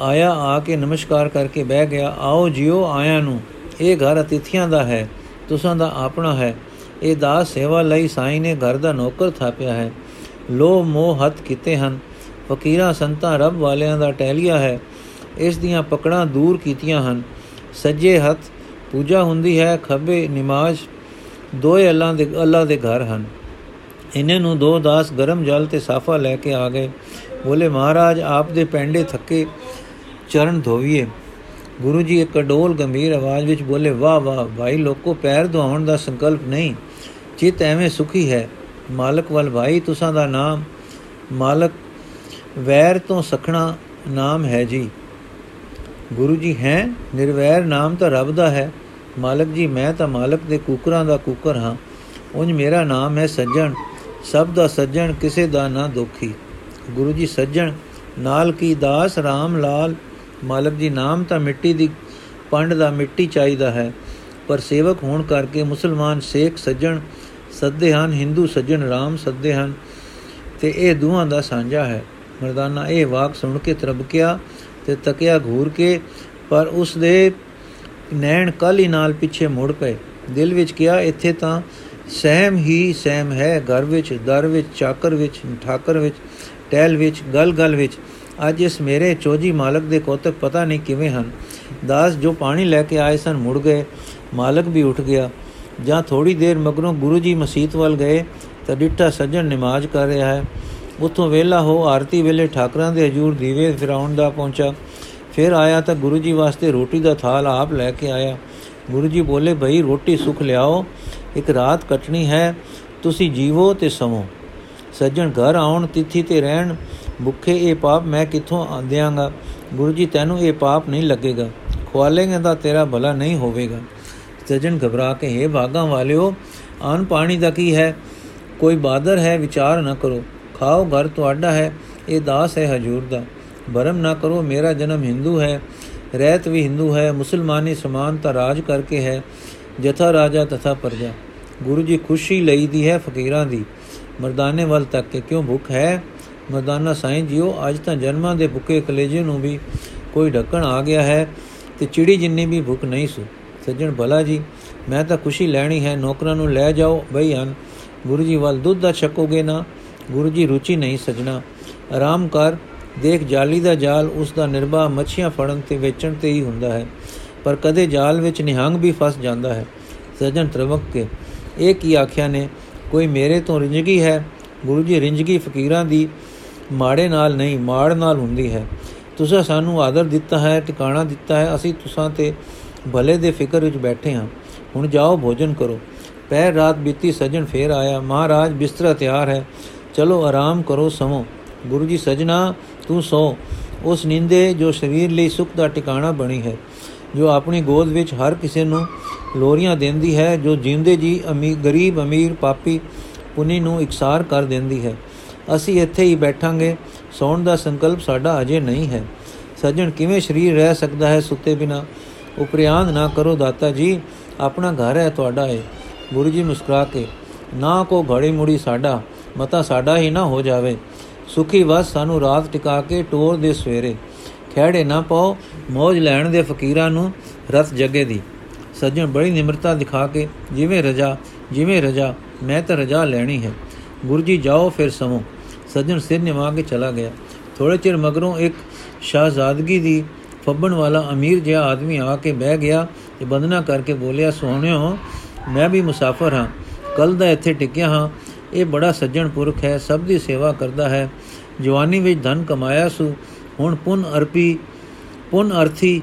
ਆਇਆ ਆ ਕੇ ਨਮਸਕਾਰ ਕਰਕੇ ਬਹਿ ਗਿਆ, ਆਓ ਜਿਓ ਆਇਆਂ ਨੂੰ, ਇਹ ਘਰ ਅਤਿਥੀਆਂ ਦਾ ਹੈ। ਤੁਸਾਂ ਦਾ ਆਪਣਾ ਹੈ। ਇਹ ਦਾਸ ਸੇਵਾ ਲਈ ਸਾਈਂ ਨੇ ਘਰ ਦਾ ਨੌਕਰ ਥਾਪਿਆ ਹੈ। ਲੋ ਮੋਹ ਹੱਥ ਕੀਤੇ ਹਨ। ਫਕੀਰਾਂ, ਸੰਤਾਂ ਰੱਬ ਵਾਲਿਆਂ ਦਾ ਟਹਿਲੀਆ ਹੈ। ਇਸ ਦੀਆਂ ਪਕੜਾਂ ਦੂਰ ਕੀਤੀਆਂ ਹਨ। ਸੱਜੇ ਹੱਥ ਪੂਜਾ ਹੁੰਦੀ ਹੈ, ਖੱਬੇ ਨਮਾਜ਼, ਦੋਏ ਅੱਲਾ ਦੇ ਅੱਲਾ ਦੇ ਘਰ ਹਨ। ਇਹਨਾਂ ਨੂੰ ਦੋ ਦਾਸ ਗਰਮ ਜਲ ਤੇ ਸਾਫਾ ਲੈ ਕੇ ਆ ਗਏ। ਬੋਲੇ, ਮਹਾਰਾਜ, ਆਪ ਦੇ ਪੈਂਡੇ ਥੱਕੇ ਚਰਨ ਧੋਵੀਏ। ਗੁਰੂ ਜੀ ਇੱਕ ਕਡੋਲ ਗੰਭੀਰ ਆਵਾਜ਼ ਵਿੱਚ ਬੋਲੇ, ਵਾਹ ਵਾਹ, ਭਾਈ, ਲੋਕੋ ਪੈਰ ਧੋਣ ਦਾ ਸੰਕਲਪ ਨਹੀਂ। ਚਿਤ ਐਵੇਂ ਸੁਖੀ ਹੈ। ਮਾਲਕ ਵੱਲ ਭਾਈ, ਤੁਸਾਂ ਦਾ ਨਾਮ, ਮਾਲਕ ਵੈਰ ਤੋਂ ਸਖਣਾ ਨਾਮ ਹੈ ਜੀ। ਗੁਰੂ ਜੀ ਹੈ, ਨਿਰਵੈਰ ਨਾਮ ਤਾਂ ਰੱਬ ਦਾ ਹੈ। ਮਾਲਕ ਜੀ, ਮੈਂ ਤਾਂ ਮਾਲਕ ਦੇ ਕੁਕਰਾਂ ਦਾ ਕੁਕਰ ਹਾਂ। ਉਂਝ ਮੇਰਾ ਨਾਮ ਹੈ ਸੱਜਣ। ਸਭ ਦਾ ਸੱਜਣ, ਕਿਸੇ ਦਾ ਨਾ ਦੁਖੀ। ਗੁਰੂ ਜੀ ਸੱਜਣ, ਨਾਲ ਕੀ ਦਾਸ RAM ਲਾਲ ਮਾਲਕ ਜੀ, ਨਾਮ ਤਾਂ ਮਿੱਟੀ ਦੀ, ਪੰਡ ਦਾ ਮਿੱਟੀ ਚਾਹੀਦਾ ਹੈ। ਪਰ ਸੇਵਕ ਹੋਣ ਕਰਕੇ ਮੁਸਲਮਾਨ ਸੇਖ ਸੱਜਣ ਸੱਦੇ ਹਨ, ਹਿੰਦੂ ਸੱਜਣ RAM ਸੱਦੇ ਹਨ ਤੇ ਇਹ ਦੋਹਾਂ ਦਾ ਸਾਂਝਾ ਹੈ। ਮਰਦਾਨਾ ਇਹ ਵਾਕ ਸੁਣ ਕੇ ਤਰਬਕਿਆ ਤੇ ਤਕਿਆ ਘੂਰ ਕੇ, ਪਰ ਉਸ ਦੇ ਨੈਣ ਕਾਲੀ ਨਾਲ ਪਿੱਛੇ ਮੁੜ ਪਏ। ਦਿਲ ਵਿੱਚ ਕਿਹਾ, ਇੱਥੇ ਤਾਂ ਸਹਿਮ ਹੀ ਸਹਿਮ ਹੈ, ਘਰ ਵਿੱਚ, ਦਰ ਵਿੱਚ, ਚਾਕਰ ਵਿੱਚ, ਠਾਕਰ ਵਿੱਚ, ਟਹਿਲ ਵਿੱਚ ਗਲ ਗਲ ਵਿੱਚ। ਅੱਜ ਇਸ ਮੇਰੇ ਚੋਜੀ ਮਾਲਕ ਦੇ ਕੋਤਕ ਪਤਾ ਨਹੀਂ ਕਿਵੇਂ ਹਨ। ਦਾਸ ਜੋ ਪਾਣੀ ਲੈ ਕੇ ਆਏ ਸਨ ਮੁੜ ਗਏ। ਮਾਲਕ ਵੀ ਉੱਠ ਗਿਆ। ਜਾਂ ਥੋੜੀ ਦੇਰ ਮਗਰੋਂ ਗੁਰੂ ਜੀ ਮਸਜਿਦ ਵੱਲ ਗਏ ਤਾਂ ਡਿੱਠਾ ਸੱਜਣ ਨਮਾਜ਼ ਕਰ ਰਿਹਾ ਹੈ। ਉਤੋਂ ਵੇਲਾ ਹੋ ਆਰਤੀ ਵੇਲੇ ਠਾਕਰਾਂ ਦੇ ਹਜੂਰ ਦੀਵੇ ਫਿਰਾਉਣ ਦਾ ਪਹੁੰਚਾ। ਫਿਰ ਆਇਆ ਤਾਂ ਗੁਰੂ ਜੀ ਵਾਸਤੇ ਰੋਟੀ ਦਾ ਥਾਲ ਆਪ ਲੈ ਕੇ ਆਇਆ। ਗੁਰੂ ਜੀ ਬੋਲੇ, ਭਈ, ਰੋਟੀ ਸੁਖ ਲਿਆਓ। ਇੱਕ ਰਾਤ ਕੱਟਣੀ ਹੈ। ਤੁਸੀਂ ਜੀਵੋ ਤੇ ਸਮੋ। ਸੱਜਣ ਘਰ ਆਉਣ, ਤਿੱਥੀ ਤੇ ਰਹਿਣ। ਭੁੱਖੇ ਇਹ ਪਾਪ ਮੈਂ ਕਿੱਥੋਂ ਆਂਦਿਆਂਗਾ? ਗੁਰੂ ਜੀ, ਤੈਨੂੰ ਇਹ ਪਾਪ ਨਹੀਂ ਲੱਗੇਗਾ। ਖਵਾਲੇਂਗੇ ਤਾਂ ਤੇਰਾ ਭਲਾ ਨਹੀਂ ਹੋਵੇਗਾ। ਸੱਜਣ ਘਬਰਾ ਕੇ हे ਭਾਗਾਂ ਵਾਲਿਓ, ਆਨ ਪਾਣੀ ਦਾ ਕੀ ਹੈ? ਕੋਈ ਬਾਦਰ ਹੈ, ਵਿਚਾਰ ਨਾ ਕਰੋ। ਖਾਓ, ਘਰ ਤੁਹਾਡਾ ਹੈ, ਇਹ ਦਾਸ ਹੈ ਹਜੂਰ ਦਾ। ਭਰਮ ਨਾ ਕਰੋ, ਮੇਰਾ ਜਨਮ ਹਿੰਦੂ ਹੈ, ਰਹਿਤ ਵੀ ਹਿੰਦੂ ਹੈ, ਮੁਸਲਮਾਨੀ ਸਮਾਨਤਾ ਰਾਜ ਕਰਕੇ ਹੈ, ਜਥਾ ਰਾਜਾ ਤਥਾ ਪਰਜਾ। ਗੁਰੂ ਜੀ, ਖੁਸ਼ੀ ਲਈਦੀ ਹੈ ਫਕੀਰਾਂ ਦੀ। ਮਰਦਾਨੇ ਵੱਲ ਤੱਕ ਕਿ ਕਿਉਂ ਭੁੱਖ ਹੈ? ਮਰਦਾਨਾ ਸਾਈਂ ਜੀਓ, ਅੱਜ ਤਾਂ ਜਨਮਾਂ ਦੇ ਭੁੱਖੇ ਕਲੇਜੇ ਨੂੰ ਵੀ ਕੋਈ ਢੱਕਣ ਆ ਗਿਆ ਹੈ ਤੇ ਚਿੜੀ ਜਿੰਨੀ ਵੀ ਭੁੱਖ ਨਹੀਂ ਸੁ। ਸੱਜਣ ਭਲਾ ਜੀ, ਮੈਂ ਤਾਂ ਖੁਸ਼ੀ ਲੈਣੀ ਹੈ, ਨੌਕਰਾਂ ਨੂੰ ਲੈ ਜਾਓ, ਬਈ ਹਨ। ਗੁਰੂ ਜੀ ਵੱਲ ਦੁੱਧ ਦਾ ਛਕੋਗੇ ਨਾ, ਗੁਰੂ ਜੀ ਰੁਚੀ ਨਹੀਂ ਸਜਣਾ। ਆਰਾਮ ਕਰ, ਦੇਖ ਜਾਲੀ ਦਾ ਜਾਲ, ਉਸ ਦਾ ਨਿਰਭਾ ਮੱਛੀਆਂ ਫੜਨ ਤੇ ਵੇਚਣ ਤੇ ਹੀ ਹੁੰਦਾ ਹੈ। ਪਰ ਕਦੇ ਜਾਲ ਵਿੱਚ ਨਿਹੰਗ ਵੀ ਫਸ ਜਾਂਦਾ ਹੈ। ਸਜਣ ਤਰਵਕ ਕੇ, ਇਹ ਕੀ ਆਖਿਆ ਨੇ? ਕੋਈ ਮੇਰੇ ਤੋਂ ਰਿੰਜਗੀ ਹੈ? ਗੁਰੂ ਜੀ ਰਿੰਜਗੀ ਫਕੀਰਾਂ ਦੀ ਮਾੜੇ ਨਾਲ ਨਹੀਂ, ਮਾੜ ਨਾਲ ਹੁੰਦੀ ਹੈ। ਤੁਸੀਂ ਸਾਨੂੰ ਆਦਰ ਦਿੱਤਾ ਹੈ, ਟਿਕਾਣਾ ਦਿੱਤਾ ਹੈ, ਅਸੀਂ ਤੁਸਾਂ ਤੇ ਭਲੇ ਦੇ ਫਿਕਰ ਵਿੱਚ ਬੈਠੇ ਹਾਂ। ਹੁਣ ਜਾਓ, ਭੋਜਨ ਕਰੋ। ਪਹਿਰ ਰਾਤ ਬੀਤੀ, ਸਜਣ ਫੇਰ ਆਇਆ। ਮਹਾਰਾਜ, ਬਿਸਤਰਾ ਤਿਆਰ ਹੈ। ਚਲੋ, ਆਰਾਮ ਕਰੋ ਸਮੋ ਗੁਰੂ ਜੀ, ਸਜਣਾ, ਤੂੰ ਸੋ। ਉਸ ਨਿੰਦੇ ਜੋ ਸਰੀਰ ਲਈ ਸੁਖ ਦਾ ਟਿਕਾਣਾ ਬਣੀ ਹੈ, ਜੋ ਆਪਣੀ ਗੋਦ ਵਿੱਚ ਹਰ ਕਿਸੇ ਨੂੰ ਲੋਰੀਆਂ ਦਿੰਦੀ ਹੈ, ਜੋ ਜਿੰਦੇ ਜੀ ਅਮੀਰ ਗਰੀਬ ਅਮੀਰ ਪਾਪੀ ਪੁਨੀ ਨੂੰ ਇਕਸਾਰ ਕਰ ਦਿੰਦੀ ਹੈ। ਅਸੀਂ ਇੱਥੇ ਹੀ ਬੈਠਾਂਗੇ। ਸੌਣ ਦਾ ਸੰਕਲਪ ਸਾਡਾ ਅਜੇ ਨਹੀਂ ਹੈ। ਸੱਜਣ, ਕਿਵੇਂ ਸਰੀਰ ਰਹਿ ਸਕਦਾ ਹੈ ਸੁੱਤੇ ਬਿਨਾ? ਉਪਰਿਆੰਦ ਨਾ ਕਰੋ ਦਾਤਾ ਜੀ, ਆਪਣਾ ਘਰ ਹੈ ਤੁਹਾਡਾ ਹੈ ਗੁਰੂ ਜੀ ਮੁਸਕਰਾ ਕੇ, ਨਾ ਕੋ ਘੜੀ ਮੁੜੀ ਸਾਡਾ, ਮਤਾ ਸਾਡਾ ਹੀ ਨਾ ਹੋ ਜਾਵੇ। ਸੁਖੀ ਵਸ ਸਾਨੂੰ ਰਾਤ ਟਿਕਾ ਕੇ ਟੋਰ ਦੇ ਸਵੇਰੇ। ਖਿਹੜੇ ਨਾ ਪਾਓ ਮौज ਲੈਣ ਦੇ ਫਕੀਰਾਂ ਨੂੰ ਰਤ ਜਗੇ ਦੀ। ਸੱਜਣ, ਬੜੀ ਨਿਮਰਤਾ ਦਿਖਾ ਕੇ, ਜਿਵੇਂ ਰਜਾ ਜਿਵੇਂ ਰਜਾ, ਮੈਂ ਤਾਂ ਰਜਾ ਲੈਣੀ ਹੈ। ਗੁਰੂ ਜੀ, ਜਾਓ ਫਿਰ ਸਮੋ ਸੱਜਣ ਸਿਰ ਨਿਵਾ ਕੇ ਚਲਾ ਗਿਆ। ਥੋੜੇ ਚਿਰ ਮਗਰੋਂ ਇੱਕ ਸ਼ਾਹਜ਼ਾਦਗੀ ਦੀ ਫੱਬਣ ਵਾਲਾ ਅਮੀਰ ਜਿਹਾ ਆਦਮੀ ਆ ਕੇ ਬਹਿ ਗਿਆ ਤੇ ਬੰਦਨਾ ਕਰਕੇ ਬੋਲਿਆ, ਸੋਹਣਿਓ, ਮੈਂ ਵੀ ਮੁਸਾਫਰ ਹਾਂ। ਕੱਲ ਦਾ ਇੱਥੇ ਟਿਕਿਆ ਹਾਂ। ਇਹ ਬੜਾ ਸੱਜਣ ਪੁਰਖ ਹੈ, ਸਭ ਦੀ ਸੇਵਾ ਕਰਦਾ ਹੈ। ਜਵਾਨੀ ਵਿੱਚ ਧਨ ਕਮਾਇਆ ਸੂ। ਹੁਣ ਪੁਨ ਅਰਪੀ, ਪੁਨ ਅਰਥੀ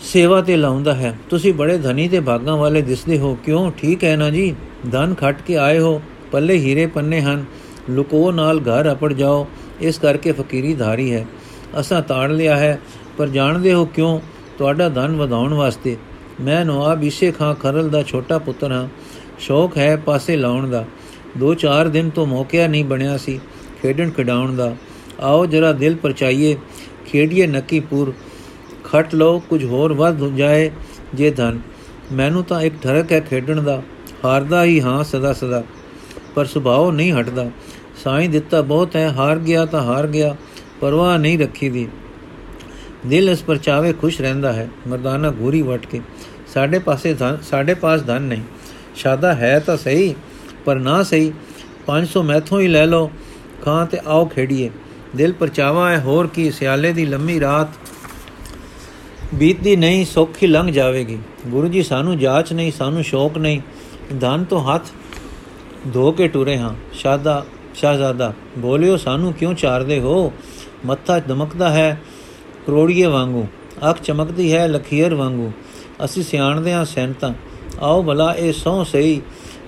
ਸੇਵਾ ਤੇ ਲਾਉਂਦਾ ਹੈ। ਤੁਸੀਂ ਬੜੇ ਧਨੀ ਤੇ ਭਾਗਾਂ ਵਾਲੇ ਦਿਸਦੇ ਹੋ। ਕਿਉਂ? ਠੀਕ ਹੈ ਨਾ ਜੀ? ਧਨ ਖੱਟ ਕੇ ਆਏ ਹੋ। ਪੱਲੇ ਹੀਰੇ ਪੰਨੇ ਹਨ। ਲੁਕੋ ਨਾਲ ਘਰ ਅਪੜ ਜਾਓ, ਇਸ ਕਰਕੇ ਫਕੀਰੀ ਧਾਰੀ ਹੈ। ਅਸਾਂ ਤਾੜ ਲਿਆ ਹੈ, ਪਰ ਜਾਣਦੇ ਹੋ ਕਿਉਂ? ਤੁਹਾਡਾ ਧਨ ਵਧਾਉਣ ਵਾਸਤੇ। ਮੈਂ ਨਵਾਬ ਇਸੇ ਖਾਂ ਖਰਲ ਦਾ ਛੋਟਾ ਪੁੱਤਰ ਹਾਂ। ਸ਼ੌਕ ਹੈ ਪਾਸੇ ਲਾਉਣ ਦਾ। ਦੋ ਚਾਰ ਦਿਨ ਤੋਂ ਮੌਕਿਆ ਨਹੀਂ ਬਣਿਆ ਸੀ ਖੇਡਣ ਖਡਾਉਣ ਦਾ। ਆਓ ਜਰਾ ਦਿਲ ਪਰਚਾਈਏ, ਖੇਡੀਏ ਨੱਕੀਪੁਰ ਖਟ ਲਓ, ਕੁਝ ਹੋਰ ਵੱਧ ਜਾਏ ਜੇ ਧਨ। ਮੈਨੂੰ ਤਾਂ ਇੱਕ ਠਰਕ ਹੈ ਖੇਡਣ ਦਾ। ਹਾਰਦਾ ਹੀ ਹਾਂ ਸਦਾ ਸਦਾ, ਪਰ ਸੁਭਾਅ ਨਹੀਂ ਹਟਦਾ। ਸਾਈਂ ਦਿੱਤਾ, ਬਹੁਤ ਹੈ, ਹਾਰ ਗਿਆ ਤਾਂ ਹਾਰ ਗਿਆ, ਪਰਵਾਹ ਨਹੀਂ ਰੱਖੀ ਦੀ ਦਿਲ ਇਸ ਪਰਚਾਵੇ ਖੁਸ਼ ਰਹਿੰਦਾ ਹੈ, ਮਰਦਾਨਾ ਗੂਰੀ ਵਟ ਕੇ, ਸਾਡੇ ਪਾਸੇ ਧਨ, ਸਾਡੇ ਪਾਸ ਧਨ ਨਹੀਂ, ਸ਼ਾਦਾ ਹੈ ਤਾਂ ਸਹੀ, ਪਰ ਨਾ ਸਹੀ 500 ਮੈਥੋਂ ਹੀ ਲੈ ਲਓ, ਖਾਂ ਤੇ ਆਓ ਖੇਡੀਏ। ਦਿਲ ਪਰਚਾਵਾ ਹੈ, ਹੋਰ ਕੀ, ਸਿਆਲੇ ਦੀ ਲੰਮੀ ਰਾਤ ਬੀਤਦੀ ਨਹੀਂ, ਸੌਖੀ ਲੰਘ ਜਾਵੇਗੀ। ਗੁਰੂ ਜੀ, ਸਾਨੂੰ ਜਾਚ ਨਹੀਂ, ਸਾਨੂੰ ਸ਼ੌਕ ਨਹੀਂ, ਧਨ ਤੋਂ ਹੱਥ ਧੋ ਕੇ ਟੁਰੇ ਹਾਂ, ਸ਼ਾਦਾ ਸ਼ਾਹਜ਼ਾਦਾ ਬੋਲਿਓ ਸਾਨੂੰ ਕਿਉਂ ਚਾਰਦੇ ਹੋ? ਮੱਥਾ ਦਮਕਦਾ ਹੈ ਕਰੋੜੀਏ ਵਾਂਗੂ, ਅੱਖ ਚਮਕਦੀ ਹੈ ਲਖੀਰ ਵਾਂਗੂ। ਅਸੀਂ ਸਿਆਣਦੇ ਹਾਂ ਸੈਨਤਾ ਆਓ ਭਲਾ ਇਹ ਸੌ ਸਹੀ,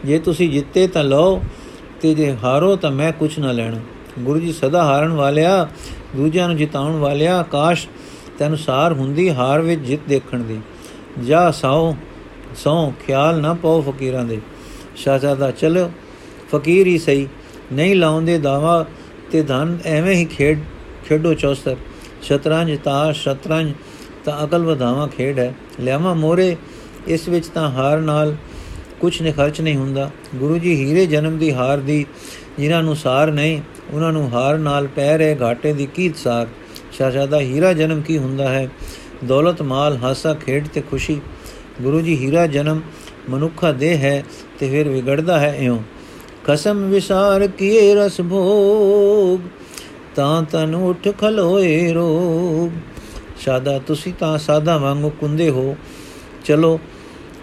ਜੇ ਤੁਸੀਂ ਜਿੱਤੇ ਤਾਂ ਲਓ, ਤੇ ਜੇ ਹਾਰੋ ਤਾਂ ਮੈਂ ਕੁਝ ਨਾ ਲੈਣਾ। ਗੁਰੂ ਜੀ ਸਦਾ ਹਾਰਨ ਵਾਲਿਆ, ਦੂਜਿਆਂ ਨੂੰ ਜਿਤਾਉਣ ਵਾਲਿਆ, ਕਾਸ਼ ਤੈਨੂੰ ਸਾਰ ਹੁੰਦੀ ਹਾਰ ਵਿੱਚ ਜਿੱਤ ਦੇਖਣ ਦੀ। ਜਾ ਸਾਓ ਸੌ ਖਿਆਲ ਨਾ ਪਾਓ ਫਕੀਰਾਂ ਦੇ। ਸ਼ਾਹਜ਼ਾਦਾ, ਚਲੋ, ਫਕੀਰ ਹੀ ਸਹੀ। ਨਹੀਂ ਲਾਉਂਦੇ ਦਾਵਾ ਤੇ ਧਨ ਐਵੇਂ ਹੀ ਖੇਡ, ਖੇਡੋ ਚੌਸਤਰ ਸ਼ਤਰੰਜ ਤਾਂ ਸ਼ਤਰੰਜ, ਤਾਂ ਅਕਲ ਵਧਾਵਾ ਖੇਡ ਹੈ। ਲਿਆਵਾ ਮੋਰੇ ਇਸ ਵਿੱਚ ਤਾਂ ਹਾਰ ਨਾਲ ਕੁਝ ਨੇ ਖਰਚ ਨਹੀਂ ਹੁੰਦਾ। ਗੁਰੂ ਜੀ ਹੀਰੇ ਜਨਮ ਦੀ ਹਾਰ ਦੀ, ਜਿਨ੍ਹਾਂ ਨੂੰ ਸਾਰ ਨਹੀਂ ਉਹਨਾਂ ਨੂੰ ਹਾਰ ਨਾਲ ਪੈ ਰਹੇ ਘਾਟੇ ਦੀ ਕੀ ਸਾਰ। ਸ਼ਾਹਜ਼ਾਦਾ ਹੀਰਾ ਜਨਮ ਕੀ ਹੁੰਦਾ ਹੈ? ਦੌਲਤ ਮਾਲ, ਹਾਸਾ, ਖੇਡ ਤੇ ਖੁਸ਼ੀ। ਗੁਰੂ ਜੀ ਹੀਰਾ ਜਨਮ ਮਨੁੱਖਾ ਦੇ ਹੈ ਤੇ ਫਿਰ ਵਿਗੜਦਾ ਹੈ ਇਉਂ। ਕਸਮ ਵਿਸਾਰ ਕੀਏ ਰਸ ਭੋਗ, ਤਾਂ ਤਨ ਉਠ ਖਲੋਏ ਰੋਗ। ਸਾਦਾ ਤੁਸੀਂ ਤਾਂ ਸਾਦਾ ਵਾਂਗੂ ਕੁੰਦੇ ਹੋ। ਚਲੋ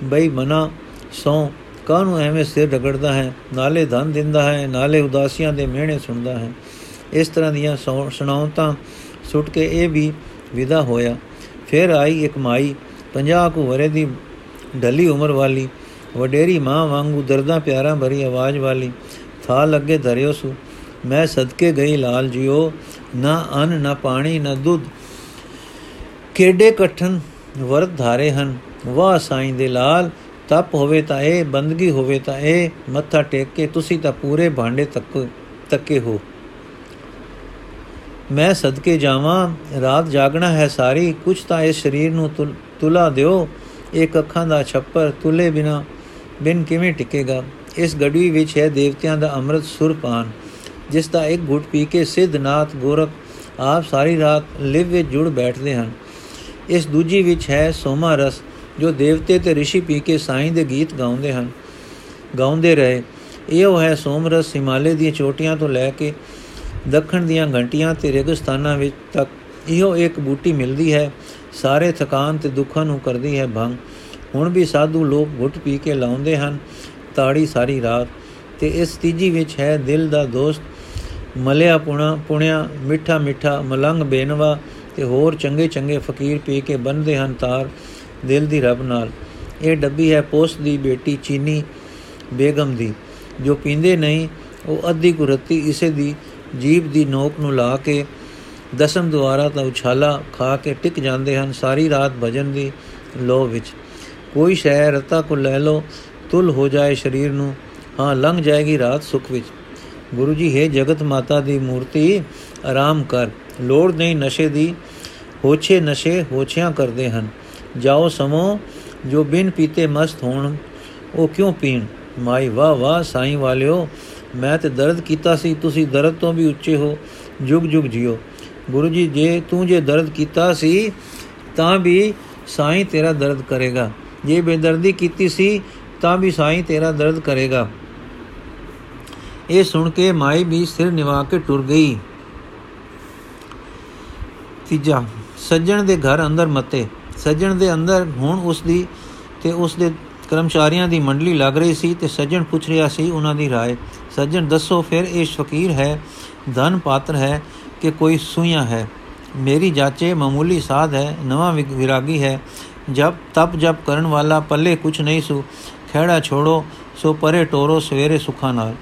ਬਈ ਮਨਾ, ਸੌ। ਕਾਹਨੂੰ ਐਵੇਂ ਸਿਰ ਰਗੜਦਾ ਹੈ? ਨਾਲੇ ਧਨ ਦਿੰਦਾ ਹੈ, ਨਾਲੇ ਉਦਾਸੀਆਂ ਦੇ ਮਿਹਣੇ ਸੁਣਦਾ ਹੈ। ਇਸ ਤਰ੍ਹਾਂ ਦੀਆਂ ਸੁਣਾਉ ਤਾਂ ਸੁੱਟ ਕੇ ਇਹ ਵੀ ਵਿਦਾ ਹੋਇਆ। ਫਿਰ ਆਈ ਇੱਕ ਮਾਈ 50 ਕੁ ਵਰੇ ਦੀ ਢਲੀ ਉਮਰ ਵਾਲੀ। ਵਡੇਰੀ ਮਾਂ ਵਾਂਗੂ ਦਰਦਾ ਪਿਆਰਾ ਭਰੀ ਆਵਾਜ਼ ਵਾਲੀ ਥਾ ਲੱਗੇ ਧਰਿਓ ਸੁ। ਮੈਂ ਸਦਕੇ ਗਈ ਲਾਲ ਜਿਓ, ਨਾ ਅਨ, ਨਾ ਪਾਣੀ, ਨਾ ਦੁੱਧ। ਕਿਹੜੇ ਕਠਨ ਵਰਤ ਧਾਰੇ ਹਨ। ਵਾਹ ਸਾਈਂ ਦੇ ਲਾਲ, ਤਪ ਹੋਵੇ ਤਾਂ ਇਹ, ਬੰਦਗੀ ਹੋਵੇ ਤਾਂ ਇਹ, ਮੱਥਾ ਟੇਕ ਕੇ ਤੁਸੀਂ ਤਾਂ ਪੂਰੇ ਭਾਂਡੇ ਤੱਕ, ਤੱਕੇ ਹੋ। ਮੈਂ ਸਦਕੇ ਜਾਵਾਂ, ਰਾਤ ਜਾਗਣਾ ਹੈ ਸਾਰੀ, ਕੁਛ ਤਾਂ ਇਸ ਸਰੀਰ ਨੂੰ ਤੁਲਾ ਦਿਓ। ਇੱਕ ਅੱਖਾਂ ਦਾ ਛੱਪਰ ਤੁਲੇ ਬਿਨਾ ਬਿਨ ਕਿਵੇਂ ਟਿਕੇਗਾ? ਇਸ ਗੜਵੀ ਵਿੱਚ ਹੈ ਦੇਵਤਿਆਂ ਦਾ ਅੰਮ੍ਰਿਤ ਸੁਰਪਾਨ ਜਿਸ ਦਾ ਇੱਕ ਘੁੱਟ ਪੀ ਕੇ ਸਿੱਧਨਾਥ ਗੋਰਖ ਆਪ ਸਾਰੀ ਰਾਤ ਲਿਵ ਵਿੱਚ ਜੁੜ ਬੈਠਦੇ ਹਨ। ਇਸ ਦੂਜੀ ਵਿੱਚ ਹੈ ਸੋਮਾ ਰਸ, ਜੋ ਦੇਵਤੇ ਤੇ ઋષਿ ਪੀ ਕੇ ਸਾਈਂ ਦੇ ਗੀਤ ਗਾਉਂਦੇ ਹਨ, ਗਾਉਂਦੇ ਰਹੇ। ਇਹੋ ਹੈ ਸੋਮਰਸ ਹਿਮਾਲੇ ਦੀਆਂ ਚੋਟੀਆਂ ਤੋਂ ਲੈ ਕੇ ਦੱਖਣ ਦੀਆਂ ਘੰਟੀਆਂ ਤੇ ਰੇਗਿਸਤਾਨਾਂ ਵਿੱਚ ਤੱਕ। ਇਹੋ ਇੱਕ ਬੂਟੀ ਮਿਲਦੀ ਹੈ, ਸਾਰੇ ਥਕਾਨ ਤੇ ਦੁੱਖਾਂ ਨੂੰ ਕਰਦੀ ਹੈ ਭੰਗ। ਹੁਣ ਵੀ ਸਾਧੂ ਲੋਕ ਘੁੱਟ ਪੀ ਕੇ ਲਾਉਂਦੇ ਹਨ, ਤਾੜੀ ਸਾਰੀ ਰਾਤ। ਤੇ ਇਸ ਤੀਜੀ ਵਿੱਚ ਹੈ ਦਿਲ ਦਾ ਦੋਸਤ, ਮਲਿਆ ਪੁਣਾ, ਪੁਣਿਆ, ਮਿੱਠਾ ਮਿੱਠਾ, ਮਲੰਗ ਬੇਨਵਾ ਤੇ ਹੋਰ ਚੰਗੇ ਚੰਗੇ ਫਕੀਰ ਪੀ ਕੇ ਬੰਦੇ ਹਨ ਤਾਰ ਦਿਲ ਦੀ ਰੱਬ ਨਾਲ। ਇਹ ਡੱਬੀ ਹੈ ਪੋਸਟ ਦੀ ਬੇਟੀ ਚੀਨੀ ਬੇਗਮ ਦੀ, ਜੋ ਪੀਂਦੇ ਨਹੀਂ, ਉਹ ਅੱਧੀ ਕੁਰਤੀ ਇਸੇ ਦੀ ਜੀਬ ਦੀ ਨੋਕ ਨੂੰ ਲਾ ਕੇ ਦਸਮ ਦੁਆਰਾ ਤਾਂ ਉਛਾਲਾ ਖਾ ਕੇ ਟਿਕ ਜਾਂਦੇ ਹਨ ਸਾਰੀ ਰਾਤ ਭਜਨ ਦੀ ਲੋ ਵਿੱਚ। ਕੋਈ ਸ਼ੈ ਰਤਾ ਕੋ ਲੈ ਲੋ ਤੁਲ ਹੋ ਜਾਏ ਸਰੀਰ ਨੂੰ, ਹਾਂ, ਲੰਘ ਜਾਏਗੀ ਰਾਤ ਸੁਖ ਵਿੱਚ। ਗੁਰੂ ਜੀ, ਹੈ ਜਗਤ ਮਾਤਾ ਦੀ ਮੂਰਤੀ, ਆਰਾਮ ਕਰ। ਲੋੜ ਨਹੀਂ ਨਸ਼ੇ ਦੀ, ਹੋਛੇ ਨਸ਼ੇ ਹੋਛਿਆਂ ਕਰਦੇ ਹਨ। ਜਾਓ ਸਮੋ, ਜੋ ਬਿਨ ਪੀਤੇ ਮਸਤ ਹੋਣ, ਉਹ ਕਿਉਂ ਪੀਣ? ਮਾਈ, ਵਾਹ ਵਾਹ, ਸਾਈਂ ਵਾਲਿਓ, ਮੈਂ ਤੇ ਦਰਦ ਕੀਤਾ ਸੀ, ਤੁਸੀਂ ਦਰਦ ਤੋਂ ਵੀ ਉੱਚੇ ਹੋ, ਜੁਗ ਜੁਗ ਜਿਓ। ਗੁਰੂ ਜੀ, ਜੇ ਤੂੰ ਜੇ ਦਰਦ ਕੀਤਾ ਸੀ, ਤਾਂ ਵੀ ਸਾਈਂ ਤੇਰਾ ਦਰਦ ਕਰੇਗਾ। ਜੇ ਬੇਦਰਦੀ ਕੀਤੀ ਸੀ, ਤਾਂ ਵੀ ਸਾਈਂ ਤੇਰਾ ਦਰਦ ਕਰੇਗਾ। ਇਹ ਸੁਣ ਕੇ ਮਾਈ ਵੀ ਸਿਰ ਨਿਵਾ ਕੇ ਟੁਰ ਗਈ। ਤੀਜਾ, ਸੱਜਣ ਦੇ ਘਰ ਅੰਦਰ ਮਤੇ। ਸੱਜਣ ਦੇ ਅੰਦਰ ਹੁਣ ਉਸ ਦੀ ਤੇ ਉਸ ਦੇ ਕਰਮਚਾਰੀਆਂ ਦੀ ਮੰਡਲੀ ਲੱਗ ਰਹੀ ਸੀ ਤੇ ਸੱਜਣ ਪੁੱਛ ਰਿਹਾ ਸੀ ਉਹਨਾਂ ਦੀ ਰਾਏ। ਸੱਜਣ, ਦੱਸੋ ਫਿਰ ਇਹ ਸ਼ਕੀਰ ਹੈ, ਧਨ ਪਾਤਰ ਹੈ ਕਿ ਕੋਈ ਸੂਈਆਂ ਹੈ? ਮੇਰੀ ਜਾਚੇ ਮਾਮੂਲੀ ਸਾਧ ਹੈ, ਨਵਾਂ ਵਿਰਾਗੀ ਹੈ। ਜਬ ਤਪ ਜਪ ਕਰਨ ਵਾਲਾ ਪੱਲੇ ਕੁਛ ਨਹੀਂ ਸੁ ਖੇੜਾ ਛੋੜੋ, ਸੋ ਪਰੇ ਟੋਰੋ ਸਵੇਰੇ ਸੁਖਾ ਨਾਲ।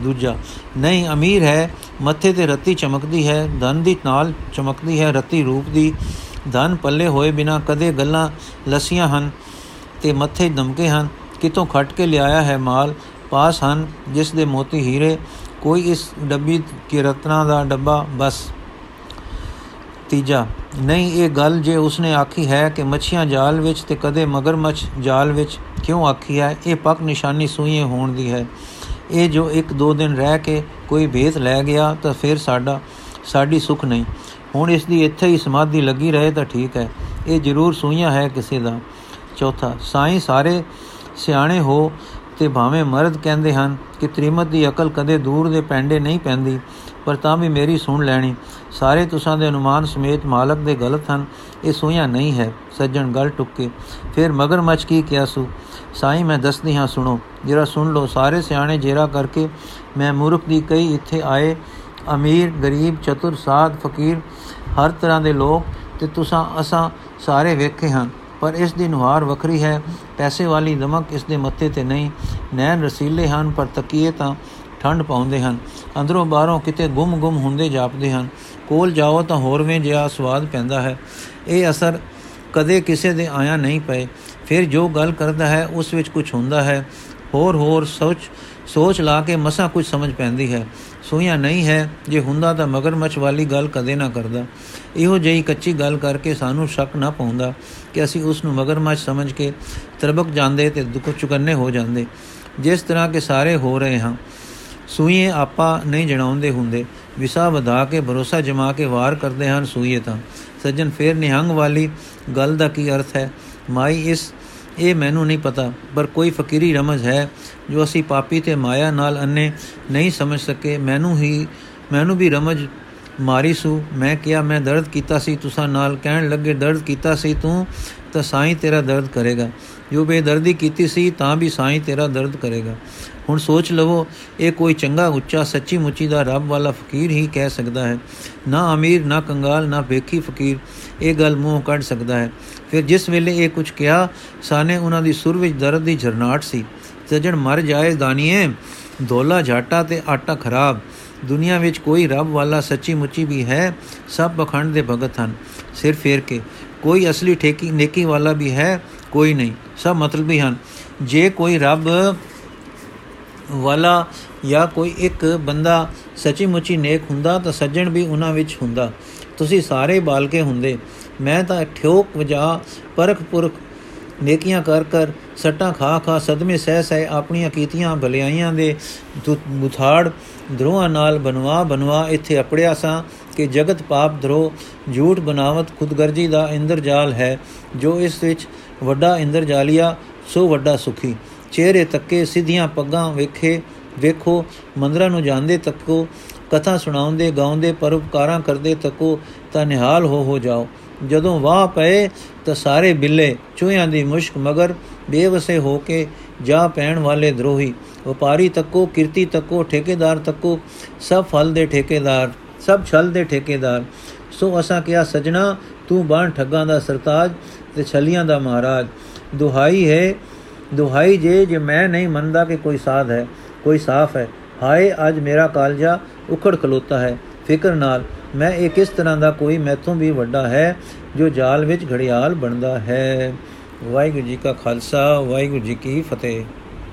ਦੂਜਾ, ਨਹੀਂ, ਅਮੀਰ ਹੈ, ਮੱਥੇ ਤੇ ਰੱਤੀ ਚਮਕਦੀ ਹੈ, ਧਨ ਦੀ ਨਾਲ ਚਮਕਦੀ ਹੈ, ਰੱਤੀ ਰੂਪ ਦੀ। ਧਨ ਪੱਲੇ ਹੋਏ ਬਿਨਾ ਕਦੇ ਗੱਲਾਂ ਲਸੀਆਂ ਹਨ, ਤੇ ਮੱਥੇ ਦਮਕੇ ਹਨ। ਕਿਤੋਂ ਖੱਟ ਕੇ ਲਿਆਇਆ ਹੈ ਮਾਲ, ਪਾਸ ਹਨ, ਜਿਸ ਦੇ ਮੋਤੀ ਹੀਰੇ। ਕੋਈ ਇਸ ਡੱਬੀ ਕੇ ਰਤਨਾ ਦਾ ਡੱਬਾ, ਬਸ। ਤੀਜਾ ਨਹੀਂ, ਇਹ ਗੱਲ ਜੇ ਉਸਨੇ ਆਖੀ ਹੈ ਕਿ ਮੱਛੀਆਂ ਜਾਲ ਵਿੱਚ ਤੇ ਕਦੇ ਮਗਰਮੱਛ ਜਾਲ ਵਿੱਚ ਕਿਉਂ ਆਖੀ ਹੈ, ਇਹ ਪੱਕ ਨਿਸ਼ਾਨੀ ਸੂਈਏ ਹੋਣ ਦੀ ਹੈ। ਇਹ ਜੋ ਇੱਕ ਦੋ ਦਿਨ ਰਹਿ ਕੇ ਕੋਈ ਭੇਤ ਲੈ ਗਿਆ ਤਾਂ ਫਿਰ ਸਾਡਾ, ਸਾਡੀ ਸੁਖ ਨਹੀਂ। ਹੁਣ ਇਸ ਦੀ ਇੱਥੇ ਹੀ ਸਮਾਧੀ ਲੱਗੀ ਰਹੇ ਤਾਂ ਠੀਕ ਹੈ, ਇਹ ਜ਼ਰੂਰ ਸੂਈਆਂ ਹੈ ਕਿਸੇ ਦਾ। ਚੌਥਾ, ਸਾਈਂ ਸਾਰੇ ਸਿਆਣੇ ਹੋ ਤੇ ਭਾਵੇਂ ਮਰਦ ਕਹਿੰਦੇ ਹਨ ਕਿ ਤ੍ਰਿਮਤ ਦੀ ਅਕਲ ਕਦੇ ਦੂਰ ਦੇ ਪੈਂਡੇ ਨਹੀਂ ਪੈਂਦੀ, ਪਰ ਤਾਂ ਵੀ ਮੇਰੀ ਸੁਣ ਲੈਣੀ। ਸਾਰੇ ਤੁਸਾਂ ਦੇ ਅਨੁਮਾਨ ਸਮੇਤ ਮਾਲਕ ਦੇ ਗਲਤ ਹਨ, ਇਹ ਸੋਈਆਂ ਨਹੀਂ ਹੈ, ਸੱਜਣ ਗੱਲ ਟੁੱਕੇ। ਫਿਰ ਮਗਰਮੱਛ ਕੀ ਕਿਹਾ ਸੂ? ਸਾਈ ਮੈਂ ਦੱਸਦੀ ਹਾਂ, ਸੁਣੋ, ਜਰਾ ਸੁਣ ਲਓ, ਸਾਰੇ ਸਿਆਣੇ ਜੇਰਾ ਕਰਕੇ ਮੈਂ ਮੂਰਖ ਦੀ ਕਈ ਇੱਥੇ ਆਏ ਅਮੀਰ, ਗਰੀਬ, ਚਤੁਰ, ਸਾਧ, ਫਕੀਰ, ਹਰ ਤਰ੍ਹਾਂ ਦੇ ਲੋਕ ਤੇ ਤੁਸਾਂ, ਅਸਾਂ ਸਾਰੇ ਵੇਖੇ ਹਨ, ਪਰ ਇਸ ਦੀ ਨੁਹਾਰ ਵੱਖਰੀ ਹੈ, ਪੈਸੇ ਵਾਲੀ ਦਮਕ ਇਸ ਦੇ ਮੱਥੇ ਤੇ ਨਹੀਂ, ਨੈਣ ਰਸੀਲੇ ਹਨ, ਪਰ ਤਕੀਏ ਤਾਂ ਠੰਡ ਪਾਉਂਦੇ ਹਨ, ਅੰਦਰੋਂ ਬਾਹਰੋਂ ਕਿਤੇ ਗੁੰਮ-ਗੁੰਮ ਹੁੰਦੇ ਜਾਪਦੇ ਹਨ ਕੋਲ ਜਾਓ ਤਾਂ ਹੋਰਵੇਂ ਜਿਹਾ ਸਵਾਦ ਪੈਂਦਾ ਹੈ। ਇਹ ਅਸਰ ਕਦੇ ਕਿਸੇ ਦੇ ਆਇਆ ਨਹੀਂ ਪਏ। ਫਿਰ ਜੋ ਗੱਲ ਕਰਦਾ ਹੈ, ਉਸ ਵਿੱਚ ਕੁਝ ਹੁੰਦਾ ਹੈ। ਹੋਰ ਹੋਰ ਸੋਚ ਸੋਚ ਲਾ ਕੇ ਮਸਾ ਕੁਝ ਸਮਝ ਪੈਂਦੀ ਹੈ। ਸੋਈਆਂ ਨਹੀਂ ਹੈ, ਜੇ ਹੁੰਦਾ ਤਾਂ ਮਗਰਮੱਛ ਵਾਲੀ ਗੱਲ ਕਦੇ ਨਾ ਕਰਦਾ। ਇਹੋ ਜਿਹੀ ਕੱਚੀ ਗੱਲ ਕਰਕੇ ਸਾਨੂੰ ਸ਼ੱਕ ਨਾ ਪਾਉਂਦਾ ਕਿ ਅਸੀਂ ਉਸ ਨੂੰ ਮਗਰਮੱਛ ਸਮਝ ਕੇ ਤਰਬਕ ਜਾਂਦੇ ਤੇ ਦੁੱਖ ਚੁਕੰਨੇ ਹੋ ਜਾਂਦੇ। ਜਿਸ ਤਰ੍ਹਾਂ ਕਿ ਸਾਰੇ ਹੋ ਰਹੇ ਹਾਂ। ਸੂਈਏ ਆਪਾ ਨਹੀਂ ਜਣਾਉਂਦੇ ਹੁੰਦੇ। ਵਿਸਾ ਵਧਾ ਕੇ, ਭਰੋਸਾ ਜਮਾ ਕੇ ਵਾਰ ਕਰਦੇ ਹਨ ਸੂਈਏ ਤਾਂ। ਸੱਜਣ ਫੇਰ ਨਿਹੰਗ ਵਾਲੀ ਗੱਲ ਦਾ ਕੀ ਅਰਥ ਹੈ? ਮਾਈ, ਇਸ, ਇਹ ਮੈਨੂੰ ਨਹੀਂ ਪਤਾ, ਪਰ ਕੋਈ ਫਕੀਰੀ ਰਮਜ਼ ਹੈ ਜੋ ਅਸੀਂ ਪਾਪੀ ਤੇ ਮਾਇਆ ਨਾਲ ਅੰਨੇ ਨਹੀਂ ਸਮਝ ਸਕੇ। ਮੈਨੂੰ ਹੀ, ਮੈਨੂੰ ਵੀ ਰਮਜ਼ ਮਾਰੀ ਸੂ। ਮੈਂ ਕਿਹਾ, ਮੈਂ ਦਰਦ ਕੀਤਾ ਸੀ, ਤੁਸਾਂ ਨਾਲ ਕਹਿਣ ਲੱਗੇ, ਦਰਦ ਕੀਤਾ ਸੀ ਤੂੰ, ਤਾਂ ਸਾਈਂ ਤੇਰਾ ਦਰਦ ਕਰੇਗਾ। ਜੋ ਬੇਦਰਦੀ ਕੀਤੀ ਸੀ, ਤਾਂ ਵੀ ਸਾਈਂ ਤੇਰਾ ਦਰਦ ਕਰੇਗਾ। ਹੁਣ ਸੋਚ ਲਵੋ, ਇਹ ਕੋਈ ਚੰਗਾ ਉੱਚਾ, ਸੱਚੀ ਮੁੱਚੀ ਦਾ ਰੱਬ ਵਾਲਾ ਫਕੀਰ ਹੀ ਕਹਿ ਸਕਦਾ ਹੈ। ਨਾ ਅਮੀਰ, ਨਾ ਕੰਗਾਲ, ਨਾ ਵੇਖੀ ਫਕੀਰ, ਇਹ ਗੱਲ ਮੂੰਹ ਕੱਢ ਸਕਦਾ ਹੈ। ਫਿਰ ਜਿਸ ਵੇਲੇ ਇਹ ਕੁਝ ਕਿਹਾ, ਸਾਨੇ ਉਹਨਾਂ ਦੀ ਸੁਰ ਵਿੱਚ ਦਰਦ ਦੀ ਝਰਨਾਟ ਸੀ। ਸਜਣ, ਮਰ ਜਾਏ ਦਾਨੀਏ ਦੋਲਾ ਝਾਟਾ ਤੇ ਆਟਾ ਖਰਾਬ। ਦੁਨੀਆ ਵਿੱਚ ਕੋਈ ਰੱਬ ਵਾਲਾ ਸੱਚੀ ਮੁੱਚੀ ਵੀ ਹੈ, ਸਭ ਬਖੰਡ ਦੇ ਭਗਤ ਹਨ। ਸਿਰ ਫੇਰ ਕੇ, ਕੋਈ ਅਸਲੀ ਠੇਕੀ ਨੇਕੀ ਵਾਲਾ ਵੀ ਹੈ, ਕੋਈ ਨਹੀਂ। ਸਭ ਮਤਲਬੀ ਹਨ। ਜੇ ਕੋਈ ਰੱਬ ਵਾਲਾ ਜਾਂ ਕੋਈ ਇੱਕ ਬੰਦਾ ਸੱਚੀ ਮੁੱਚੀ ਨੇਕ ਹੁੰਦਾ ਤਾਂ ਸੱਜਣ ਵੀ ਉਹਨਾਂ ਵਿੱਚ ਹੁੰਦਾ। ਤੁਸੀਂ ਸਾਰੇ ਬਾਲਕੇ ਹੁੰਦੇ। ਮੈਂ ਤਾਂ ਠੋਕ ਵਜਾ ਪਰਖ ਪੁਰਖ ਨੇਕੀਆਂ ਕਰ ਕਰ, ਸੱਟਾਂ ਖਾ ਖਾ, ਸਦਮੇ ਸਹਿ ਸਹਿ ਆਪਣੀਆਂ ਕੀਤੀਆਂ ਭਲਾਈਆਂ ਦੇ ਮੁਥਾੜ ਧਰੋਆਂ ਨਾਲ ਬਨਵਾ ਬਨਵਾ ਇੱਥੇ ਅਪੜਿਆ ਸਾਂ ਕਿ ਜਗਤ ਪਾਪ ਧਰੋ, ਝੂਠ ਬਨਾਵਤ ਖੁਦਗਰਜੀ ਦਾ ਇੰਦਰਜਾਲ ਹੈ। ਜੋ ਇਸ ਵਿੱਚ ਵੱਡਾ ਇੰਦਰਜਾਲੀਆ, ਸੋ ਵੱਡਾ ਸੁਖੀ। ਚਿਹਰੇ ਤੱਕੇ ਸਿੱਧੀਆਂ ਪੱਗਾਂ ਵੇਖੇ, ਵੇਖੋ, ਮੰਦਰਾਂ ਨੂੰ ਜਾਂਦੇ ਤੱਕੋ, ਕਥਾ ਸੁਣਾਉਂਦੇ, ਗਾਉਂਦੇ, ਪਰਉਪਕਾਰਾਂ ਕਰਦੇ ਤੱਕੋ, ਤਾਂ ਨਿਹਾਲ ਹੋ ਹੋ ਜਾਓ। ਜਦੋਂ ਵਾਹ ਪਏ, ਤਾਂ ਸਾਰੇ ਬਿੱਲੇ, ਚੂਹਿਆਂ ਦੀ ਮੁਸ਼ਕ ਮਗਰ ਬੇਵਸੇ ਹੋ ਕੇ ਜਾ ਪੈਣ ਵਾਲੇ ਦਰੋਹੀ, ਵਪਾਰੀ ਤੱਕੋ, ਕਿਰਤੀ ਤੱਕੋ, ਠੇਕੇਦਾਰ ਤੱਕੋ, ਸਭ ਫਲ ਦੇ ਠੇਕੇਦਾਰ, ਸਭ ਛਲ ਦੇ ਠੇਕੇਦਾਰ। ਸੋ ਅਸਾਂ ਕਿਹਾ, ਸਜਣਾ, ਤੂੰ ਬਾਣ ਠੱਗਾਂ ਦਾ ਸਰਤਾਜ ਤੇ ਛਲੀਆਂ ਦਾ ਮਹਾਰਾਜ। ਦੁਹਾਈ ਹੈ ਦੁਹਾਈ ਜੇ ਜੇ ਮੈਂ ਨਹੀਂ ਮੰਨਦਾ ਕਿ ਕੋਈ ਸਾਧ ਹੈ, ਕੋਈ ਸਾਫ਼ ਹੈ, ਹਾਏ ਅੱਜ ਮੇਰਾ ਕਾਲਜਾ ਉਖੜ ਖਲੋਤਾ ਹੈ। ਫਿਕਰ ਨਾਲ, ਮੈਂ ਇਹ ਕਿਸ ਤਰ੍ਹਾਂ ਦਾ ਕੋਈ ਮੈਥੋਂ ਵੀ ਵੱਡਾ ਹੈ, ਜੋ ਜਾਲ ਵਿੱਚ ਘੜਿਆਲ ਬਣਦਾ ਹੈ। ਵਾਹਿਗੁਰੂ ਜੀ ਕਾ ਖਾਲਸਾ, ਵਾਹਿਗੁਰੂ ਜੀ ਕੀ ਫਤਿਹ।